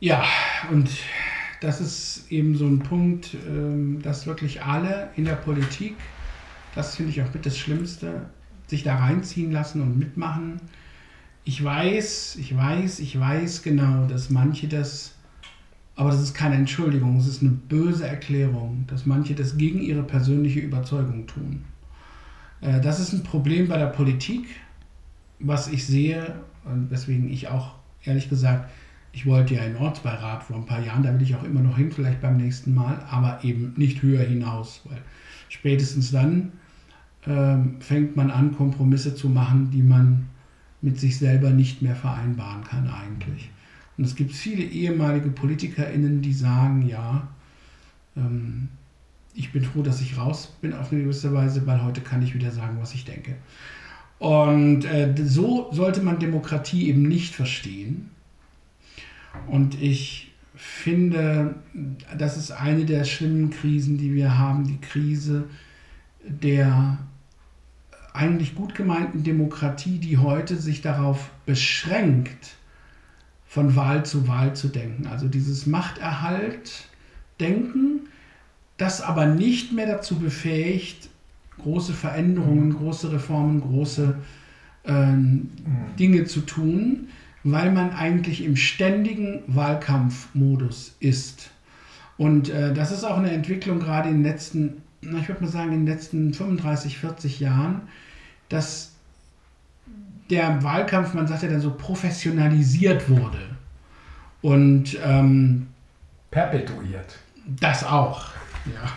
Ja, und das ist eben so ein Punkt, ähm, dass wirklich alle in der Politik, das finde ich auch mit das Schlimmste, sich da reinziehen lassen und mitmachen. Ich weiß, ich weiß, ich weiß genau, dass manche das, aber das ist keine Entschuldigung, es ist eine böse Erklärung, dass manche das gegen ihre persönliche Überzeugung tun. Äh, das ist ein Problem bei der Politik, was ich sehe und weswegen ich auch ehrlich gesagt, ich wollte ja in Ortsbeirat vor ein paar Jahren, da will ich auch immer noch hin, vielleicht beim nächsten Mal, aber eben nicht höher hinaus, weil spätestens dann ähm, fängt man an, Kompromisse zu machen, die man mit sich selber nicht mehr vereinbaren kann eigentlich. Und es gibt viele ehemalige PolitikerInnen, die sagen, ja, ähm, ich bin froh, dass ich raus bin auf eine gewisse Weise, weil heute kann ich wieder sagen, was ich denke. Und äh, so sollte man Demokratie eben nicht verstehen. Und ich finde, das ist eine der schlimmen Krisen, die wir haben, die Krise der eigentlich gut gemeinten Demokratie, die heute sich darauf beschränkt, von Wahl zu Wahl zu denken. Also dieses Machterhalt-Denken, das aber nicht mehr dazu befähigt, große Veränderungen, große Reformen, große äh, Dinge zu tun, weil man eigentlich im ständigen Wahlkampfmodus ist. Und äh, das ist auch eine Entwicklung gerade in den letzten, ich würde mal sagen, in den letzten 35, 40 Jahren, dass der Wahlkampf, man sagt ja dann so, professionalisiert wurde. Und ähm, perpetuiert. Das auch, ja.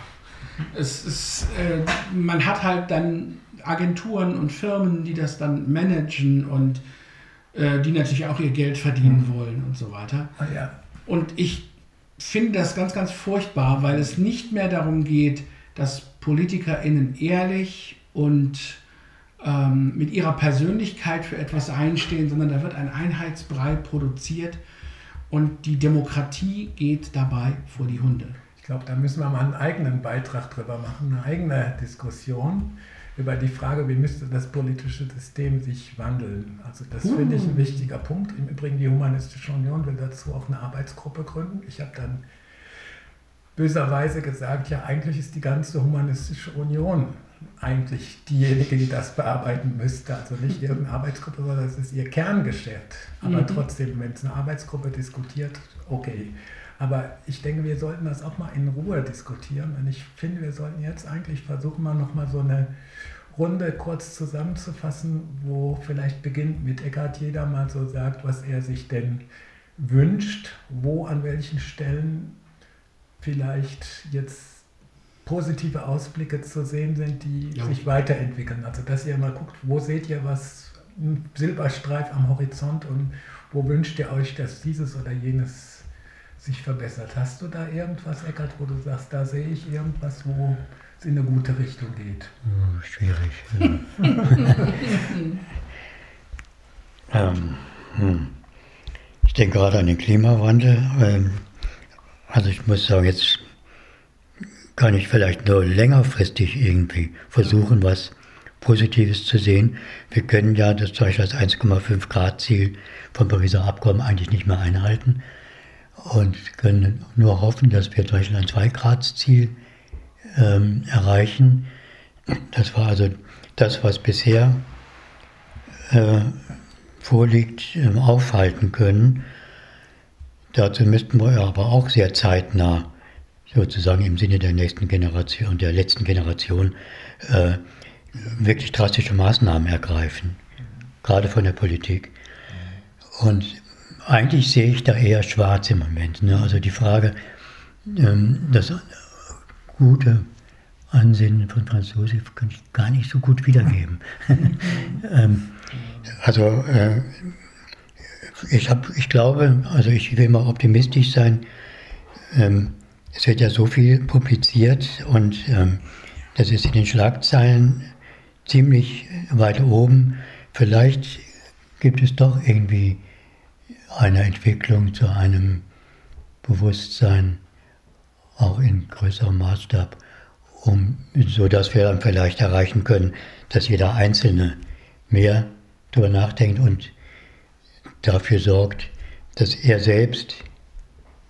Es ist, äh, man hat halt dann Agenturen und Firmen, die das dann managen und äh, die natürlich auch ihr Geld verdienen mhm. wollen und so weiter. Ah, ja. Und ich finde das ganz, ganz furchtbar, weil es nicht mehr darum geht, dass PolitikerInnen ehrlich und ähm, mit ihrer Persönlichkeit für etwas einstehen, sondern da wird ein Einheitsbrei produziert und die Demokratie geht dabei vor die Hunde. Ich glaube, da müssen wir mal einen eigenen Beitrag drüber machen, eine eigene Diskussion über die Frage, wie müsste das politische System sich wandeln. Also das uh. finde ich ein wichtiger Punkt. Im Übrigen, die Humanistische Union will dazu auch eine Arbeitsgruppe gründen. Ich habe dann böserweise gesagt, ja, eigentlich ist die ganze Humanistische Union eigentlich diejenige, die das bearbeiten müsste. Also nicht irgendeine Arbeitsgruppe, sondern das ist ihr Kerngeschäft. Aber mhm. trotzdem, wenn es eine Arbeitsgruppe diskutiert, okay. Aber ich denke, wir sollten das auch mal in Ruhe diskutieren. Und ich finde, wir sollten jetzt eigentlich versuchen, mal nochmal so eine Runde kurz zusammenzufassen, wo vielleicht beginnt mit Eckart jeder mal so sagt, was er sich denn wünscht, wo an welchen Stellen vielleicht jetzt positive Ausblicke zu sehen sind, die ja. sich weiterentwickeln. Also dass ihr mal guckt, wo seht ihr was, ein Silberstreif am Horizont und wo wünscht ihr euch, dass dieses oder jenes sich verbessert. Hast du da irgendwas, Eckert, wo du sagst, da sehe ich irgendwas, wo es in eine gute Richtung geht? Oh, schwierig. Ja. ähm, hm. Ich denke gerade an den Klimawandel. Ähm, also ich muss sagen, jetzt kann ich vielleicht nur längerfristig irgendwie versuchen, was Positives zu sehen. Wir können ja das das 1,5 Grad Ziel vom Pariser Abkommen eigentlich nicht mehr einhalten und können nur hoffen, dass wir zum Beispiel ein 2 Grad Ziel ähm, erreichen. Das war also das, was bisher äh, vorliegt, äh, aufhalten können. Dazu müssten wir aber auch sehr zeitnah sozusagen im Sinne der nächsten Generation, der letzten Generation, äh, wirklich drastische Maßnahmen ergreifen, gerade von der Politik. Und eigentlich sehe ich da eher schwarz im Moment. Ne? Also die Frage, ähm, das gute Ansinnen von Franz Josef kann ich gar nicht so gut wiedergeben. ähm, also äh, ich, hab, ich glaube, also ich will mal optimistisch sein. Ähm, es wird ja so viel publiziert und ähm, das ist in den Schlagzeilen ziemlich weit oben. Vielleicht gibt es doch irgendwie eine Entwicklung zu einem Bewusstsein, auch in größerem Maßstab, um, so dass wir dann vielleicht erreichen können, dass jeder Einzelne mehr darüber nachdenkt und dafür sorgt, dass er selbst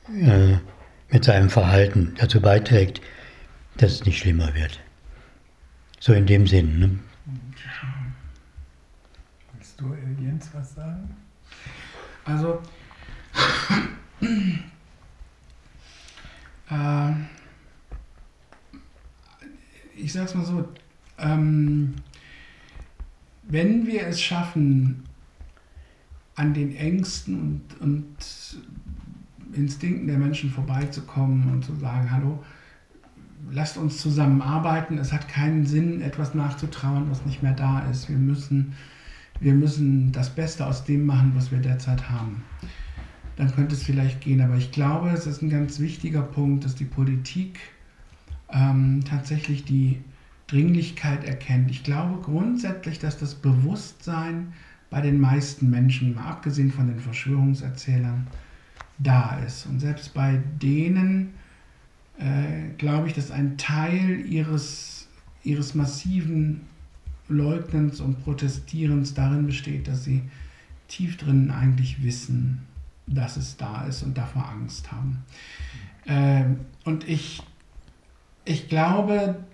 äh, mit seinem Verhalten dazu beiträgt, dass es nicht schlimmer wird. So in dem Sinn. Ne? Willst du, Jens, was sagen? Also, äh, ich sag's mal so, ähm, wenn wir es schaffen, an den Ängsten und, und Instinkten der Menschen vorbeizukommen und zu sagen, hallo, lasst uns zusammenarbeiten, es hat keinen Sinn, etwas nachzutrauern, was nicht mehr da ist. Wir müssen, wir müssen das Beste aus dem machen, was wir derzeit haben. Dann könnte es vielleicht gehen. Aber ich glaube, es ist ein ganz wichtiger Punkt, dass die Politik ähm, tatsächlich die Dringlichkeit erkennt. Ich glaube grundsätzlich, dass das Bewusstsein bei den meisten Menschen, mal abgesehen von den Verschwörungserzählern, da ist. Und selbst bei denen äh, glaube ich, dass ein Teil ihres, ihres massiven Leugnens und Protestierens darin besteht, dass sie tief drinnen eigentlich wissen, dass es da ist und davor Angst haben. Äh, und ich, ich glaube,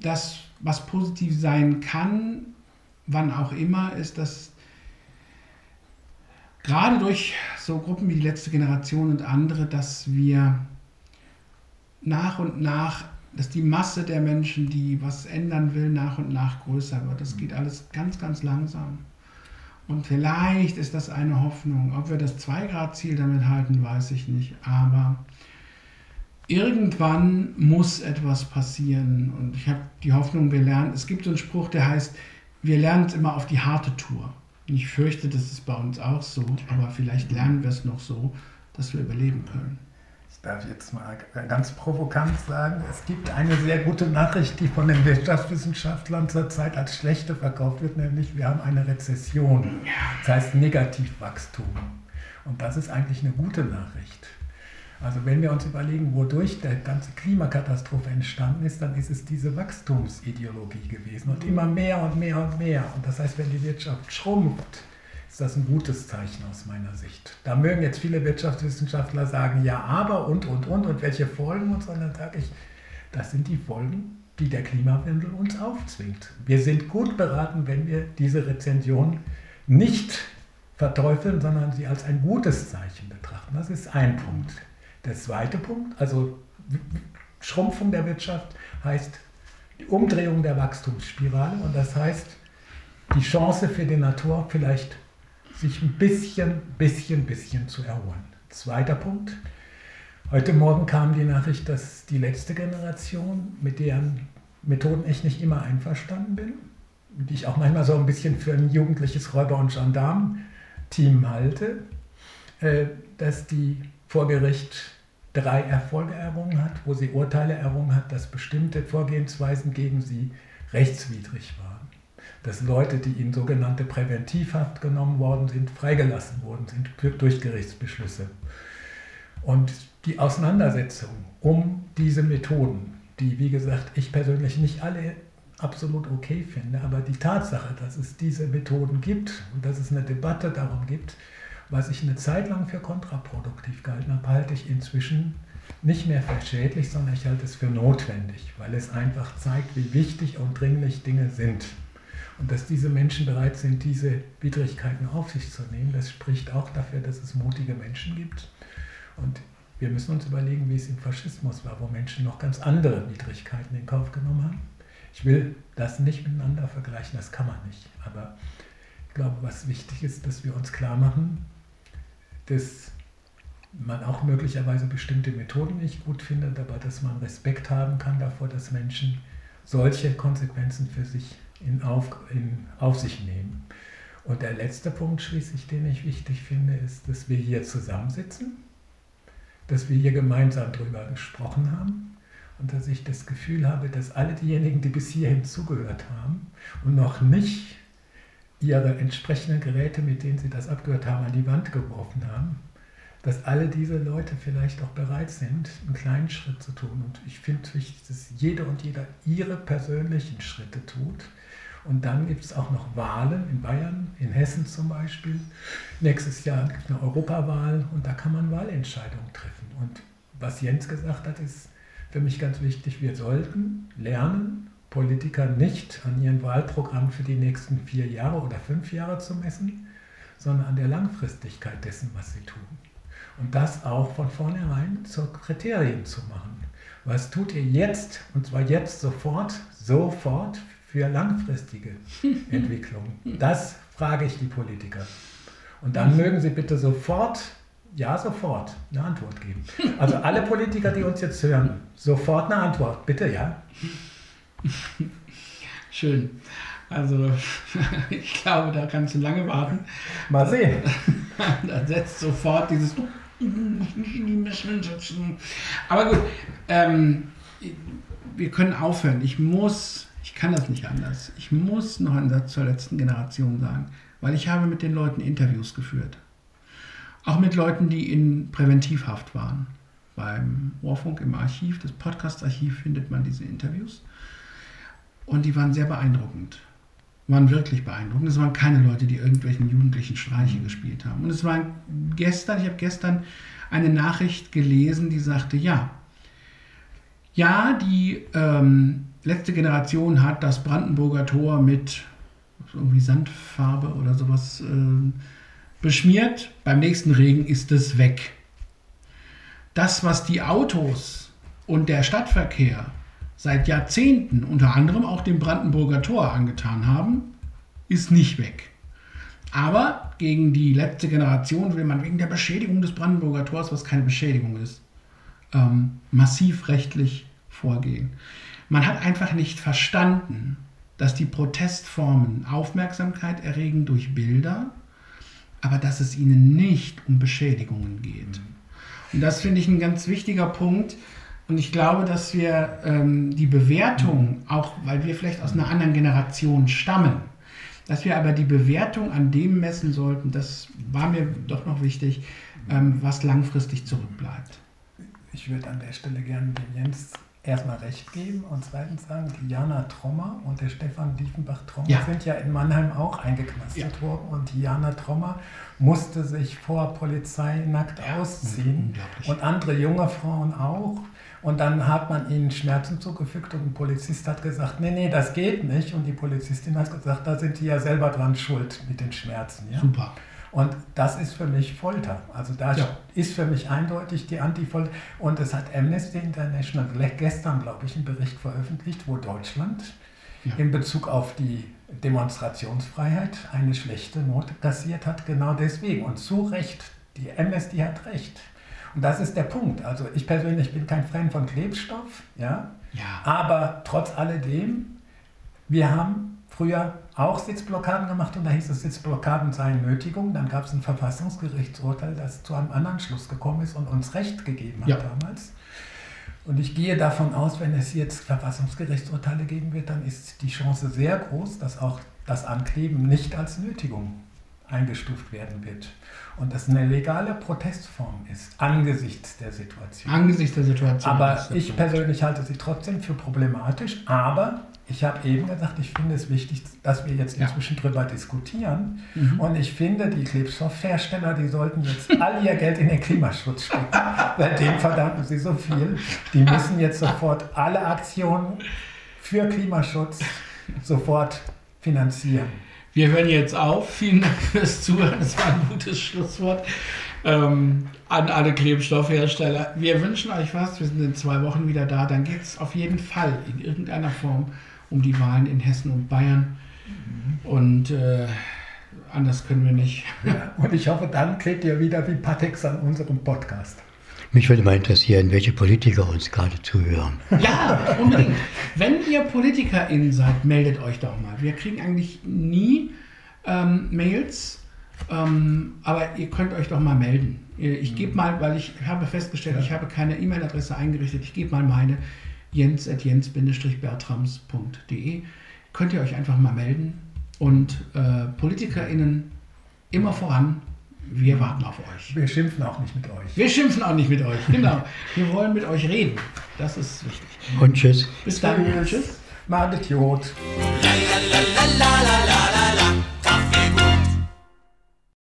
das, was positiv sein kann, wann auch immer, ist, dass gerade durch so Gruppen wie die letzte Generation und andere, dass wir nach und nach, dass die Masse der Menschen, die was ändern will, nach und nach größer wird. Das geht alles ganz, ganz langsam. Und vielleicht ist das eine Hoffnung. Ob wir das 2-Grad-Ziel damit halten, weiß ich nicht. Aber irgendwann muss etwas passieren. Und ich habe die Hoffnung gelernt. Es gibt so einen Spruch, der heißt, wir lernen es immer auf die harte Tour. Ich fürchte, das ist bei uns auch so. Aber vielleicht lernen wir es noch so, dass wir überleben können. Ich darf jetzt mal ganz provokant sagen, es gibt eine sehr gute Nachricht, die von den Wirtschaftswissenschaftlern zurzeit als schlechte verkauft wird, nämlich wir haben eine Rezession. Das heißt Negativwachstum. Und das ist eigentlich eine gute Nachricht. Also wenn wir uns überlegen, wodurch der ganze Klimakatastrophe entstanden ist, dann ist es diese Wachstumsideologie gewesen und immer mehr und mehr und mehr. Und das heißt, wenn die Wirtschaft schrumpft, ist das ein gutes Zeichen aus meiner Sicht. Da mögen jetzt viele Wirtschaftswissenschaftler sagen, ja, aber und, und, und, und welche Folgen und so, und dann sage ich, das sind die Folgen, die der Klimawandel uns aufzwingt. Wir sind gut beraten, wenn wir diese Rezension nicht verteufeln, sondern sie als ein gutes Zeichen betrachten. Das ist ein Punkt. Der zweite Punkt, also Schrumpfung der Wirtschaft, heißt die Umdrehung der Wachstumsspirale und das heißt die Chance für die Natur vielleicht sich ein bisschen, bisschen, bisschen zu erholen. Zweiter Punkt. Heute Morgen kam die Nachricht, dass die letzte Generation, mit deren Methoden ich nicht immer einverstanden bin, die ich auch manchmal so ein bisschen für ein jugendliches Räuber- und Gendarm-Team halte, äh, dass die vor Gericht drei Erfolge errungen hat, wo sie Urteile errungen hat, dass bestimmte Vorgehensweisen gegen sie rechtswidrig waren dass Leute, die in sogenannte Präventivhaft genommen worden sind, freigelassen worden sind durch Gerichtsbeschlüsse. Und die Auseinandersetzung um diese Methoden, die, wie gesagt, ich persönlich nicht alle absolut okay finde, aber die Tatsache, dass es diese Methoden gibt und dass es eine Debatte darum gibt, was ich eine Zeit lang für kontraproduktiv gehalten habe, halte ich inzwischen nicht mehr für schädlich, sondern ich halte es für notwendig, weil es einfach zeigt, wie wichtig und dringlich Dinge sind. Und dass diese Menschen bereit sind, diese Widrigkeiten auf sich zu nehmen, das spricht auch dafür, dass es mutige Menschen gibt. Und wir müssen uns überlegen, wie es im Faschismus war, wo Menschen noch ganz andere Widrigkeiten in Kauf genommen haben. Ich will das nicht miteinander vergleichen, das kann man nicht. Aber ich glaube, was wichtig ist, dass wir uns klar machen, dass man auch möglicherweise bestimmte Methoden nicht gut findet, aber dass man Respekt haben kann davor, dass Menschen solche Konsequenzen für sich in, auf, in, auf sich nehmen. Und der letzte Punkt schließlich, den ich wichtig finde, ist, dass wir hier zusammensitzen, dass wir hier gemeinsam darüber gesprochen haben und dass ich das Gefühl habe, dass alle diejenigen, die bis hierhin zugehört haben und noch nicht ihre entsprechenden Geräte, mit denen sie das abgehört haben, an die Wand geworfen haben, dass alle diese Leute vielleicht auch bereit sind, einen kleinen Schritt zu tun. Und ich finde es wichtig, dass jede und jeder ihre persönlichen Schritte tut und dann gibt es auch noch Wahlen in Bayern, in Hessen zum Beispiel. Nächstes Jahr gibt es eine Europawahl und da kann man Wahlentscheidungen treffen. Und was Jens gesagt hat, ist für mich ganz wichtig. Wir sollten lernen, Politiker nicht an ihren Wahlprogrammen für die nächsten vier Jahre oder fünf Jahre zu messen, sondern an der Langfristigkeit dessen, was sie tun. Und das auch von vornherein zu Kriterien zu machen. Was tut ihr jetzt, und zwar jetzt sofort, sofort für langfristige Entwicklungen? Das frage ich die Politiker. Und dann mögen sie bitte sofort, ja, sofort eine Antwort geben. Also alle Politiker, die uns jetzt hören, sofort eine Antwort, bitte, ja. Schön. Also, ich glaube, da kannst du lange warten. Mal sehen. Dann setzt sofort dieses. Aber gut, ähm, wir können aufhören. Ich muss, ich kann das nicht anders. Ich muss noch einen Satz zur letzten Generation sagen, weil ich habe mit den Leuten Interviews geführt. Auch mit Leuten, die in Präventivhaft waren. Beim Ohrfunk im Archiv, das Podcast-Archiv, findet man diese Interviews. Und die waren sehr beeindruckend. Waren wirklich beeindruckend. Es waren keine Leute, die irgendwelchen jugendlichen Streiche gespielt haben. Und es war gestern, ich habe gestern eine Nachricht gelesen, die sagte, ja, ja, die ähm, letzte Generation hat das Brandenburger Tor mit irgendwie Sandfarbe oder sowas äh, beschmiert. Beim nächsten Regen ist es weg. Das, was die Autos und der Stadtverkehr seit Jahrzehnten unter anderem auch dem Brandenburger Tor angetan haben, ist nicht weg. Aber gegen die letzte Generation will man wegen der Beschädigung des Brandenburger Tors, was keine Beschädigung ist, ähm, massiv rechtlich vorgehen. Man hat einfach nicht verstanden, dass die Protestformen Aufmerksamkeit erregen durch Bilder, aber dass es ihnen nicht um Beschädigungen geht. Und das finde ich ein ganz wichtiger Punkt, und ich glaube, dass wir ähm, die Bewertung, auch weil wir vielleicht aus einer anderen Generation stammen, dass wir aber die Bewertung an dem messen sollten, das war mir doch noch wichtig, ähm, was langfristig zurückbleibt. Ich würde an der Stelle gerne dem Jens erstmal recht geben und zweitens sagen, die Jana Trommer und der Stefan Diefenbach-Trommer Ja. sind ja in Mannheim auch eingeknastet worden und die Jana Trommer musste sich vor Polizei nackt ausziehen unglaublich. und andere junge Frauen auch. Und dann hat man ihnen Schmerzen zugefügt und ein Polizist hat gesagt, nee, nee, das geht nicht. Und die Polizistin hat gesagt, da sind die ja selber dran schuld mit den Schmerzen. Ja? Super. Und das ist für mich Folter. Also da Ja. ist für mich eindeutig die Antifolter. Und es hat Amnesty International gestern, glaube ich, einen Bericht veröffentlicht, wo Deutschland Ja. in Bezug auf die Demonstrationsfreiheit eine schlechte Note kassiert hat, genau deswegen. Und zu Recht, die Amnesty hat recht. Und das ist der Punkt. Also ich persönlich bin kein Fan von Klebstoff, ja. Ja. Aber trotz alledem, wir haben früher auch Sitzblockaden gemacht und da hieß es, Sitzblockaden seien Nötigung. Dann gab es ein Verfassungsgerichtsurteil, das zu einem anderen Schluss gekommen ist und uns Recht gegeben hat Ja. damals. Und ich gehe davon aus, wenn es jetzt Verfassungsgerichtsurteile geben wird, dann ist die Chance sehr groß, dass auch das Ankleben nicht als Nötigung eingestuft werden wird. Und das eine legale Protestform ist, angesichts der Situation. Angesichts der Situation. Aber ich persönlich halte sie trotzdem für problematisch. Aber ich habe eben gesagt, ich finde es wichtig, dass wir jetzt Ja. inzwischen drüber diskutieren. Mhm. Und ich finde, die Klebstoffhersteller, die sollten jetzt all ihr Geld in den Klimaschutz stecken. Seitdem verdanken sie so viel. Die müssen jetzt sofort alle Aktionen für Klimaschutz sofort finanzieren. Wir hören jetzt auf. Vielen Dank fürs Zuhören. Das war ein gutes Schlusswort ähm, an alle Klebstoffhersteller. Wir wünschen euch was. Wir sind in zwei Wochen wieder da. Dann geht es auf jeden Fall in irgendeiner Form um die Wahlen in Hessen und Bayern. Und äh, anders können wir nicht. Ja, und ich hoffe, dann klebt ihr wieder wie Patex an unserem Podcast. Mich würde mal interessieren, welche Politiker uns gerade zuhören. Ja, unbedingt. Wenn ihr PolitikerInnen seid, meldet euch doch mal. Wir kriegen eigentlich nie ähm, Mails, ähm, aber ihr könnt euch doch mal melden. Ich gebe mal, weil ich habe festgestellt, ich habe keine E-Mail-Adresse eingerichtet, ich gebe mal meine jens.jens-bertrams.de. Könnt ihr euch einfach mal melden und äh, PolitikerInnen immer voran, wir warten auf euch. Wir schimpfen auch nicht mit euch. Wir schimpfen auch nicht mit euch, genau. Wir wollen mit euch reden. Das ist wichtig. Und tschüss. Bis dann. Tschüss. Tschüss. Madet Jod. la la la la la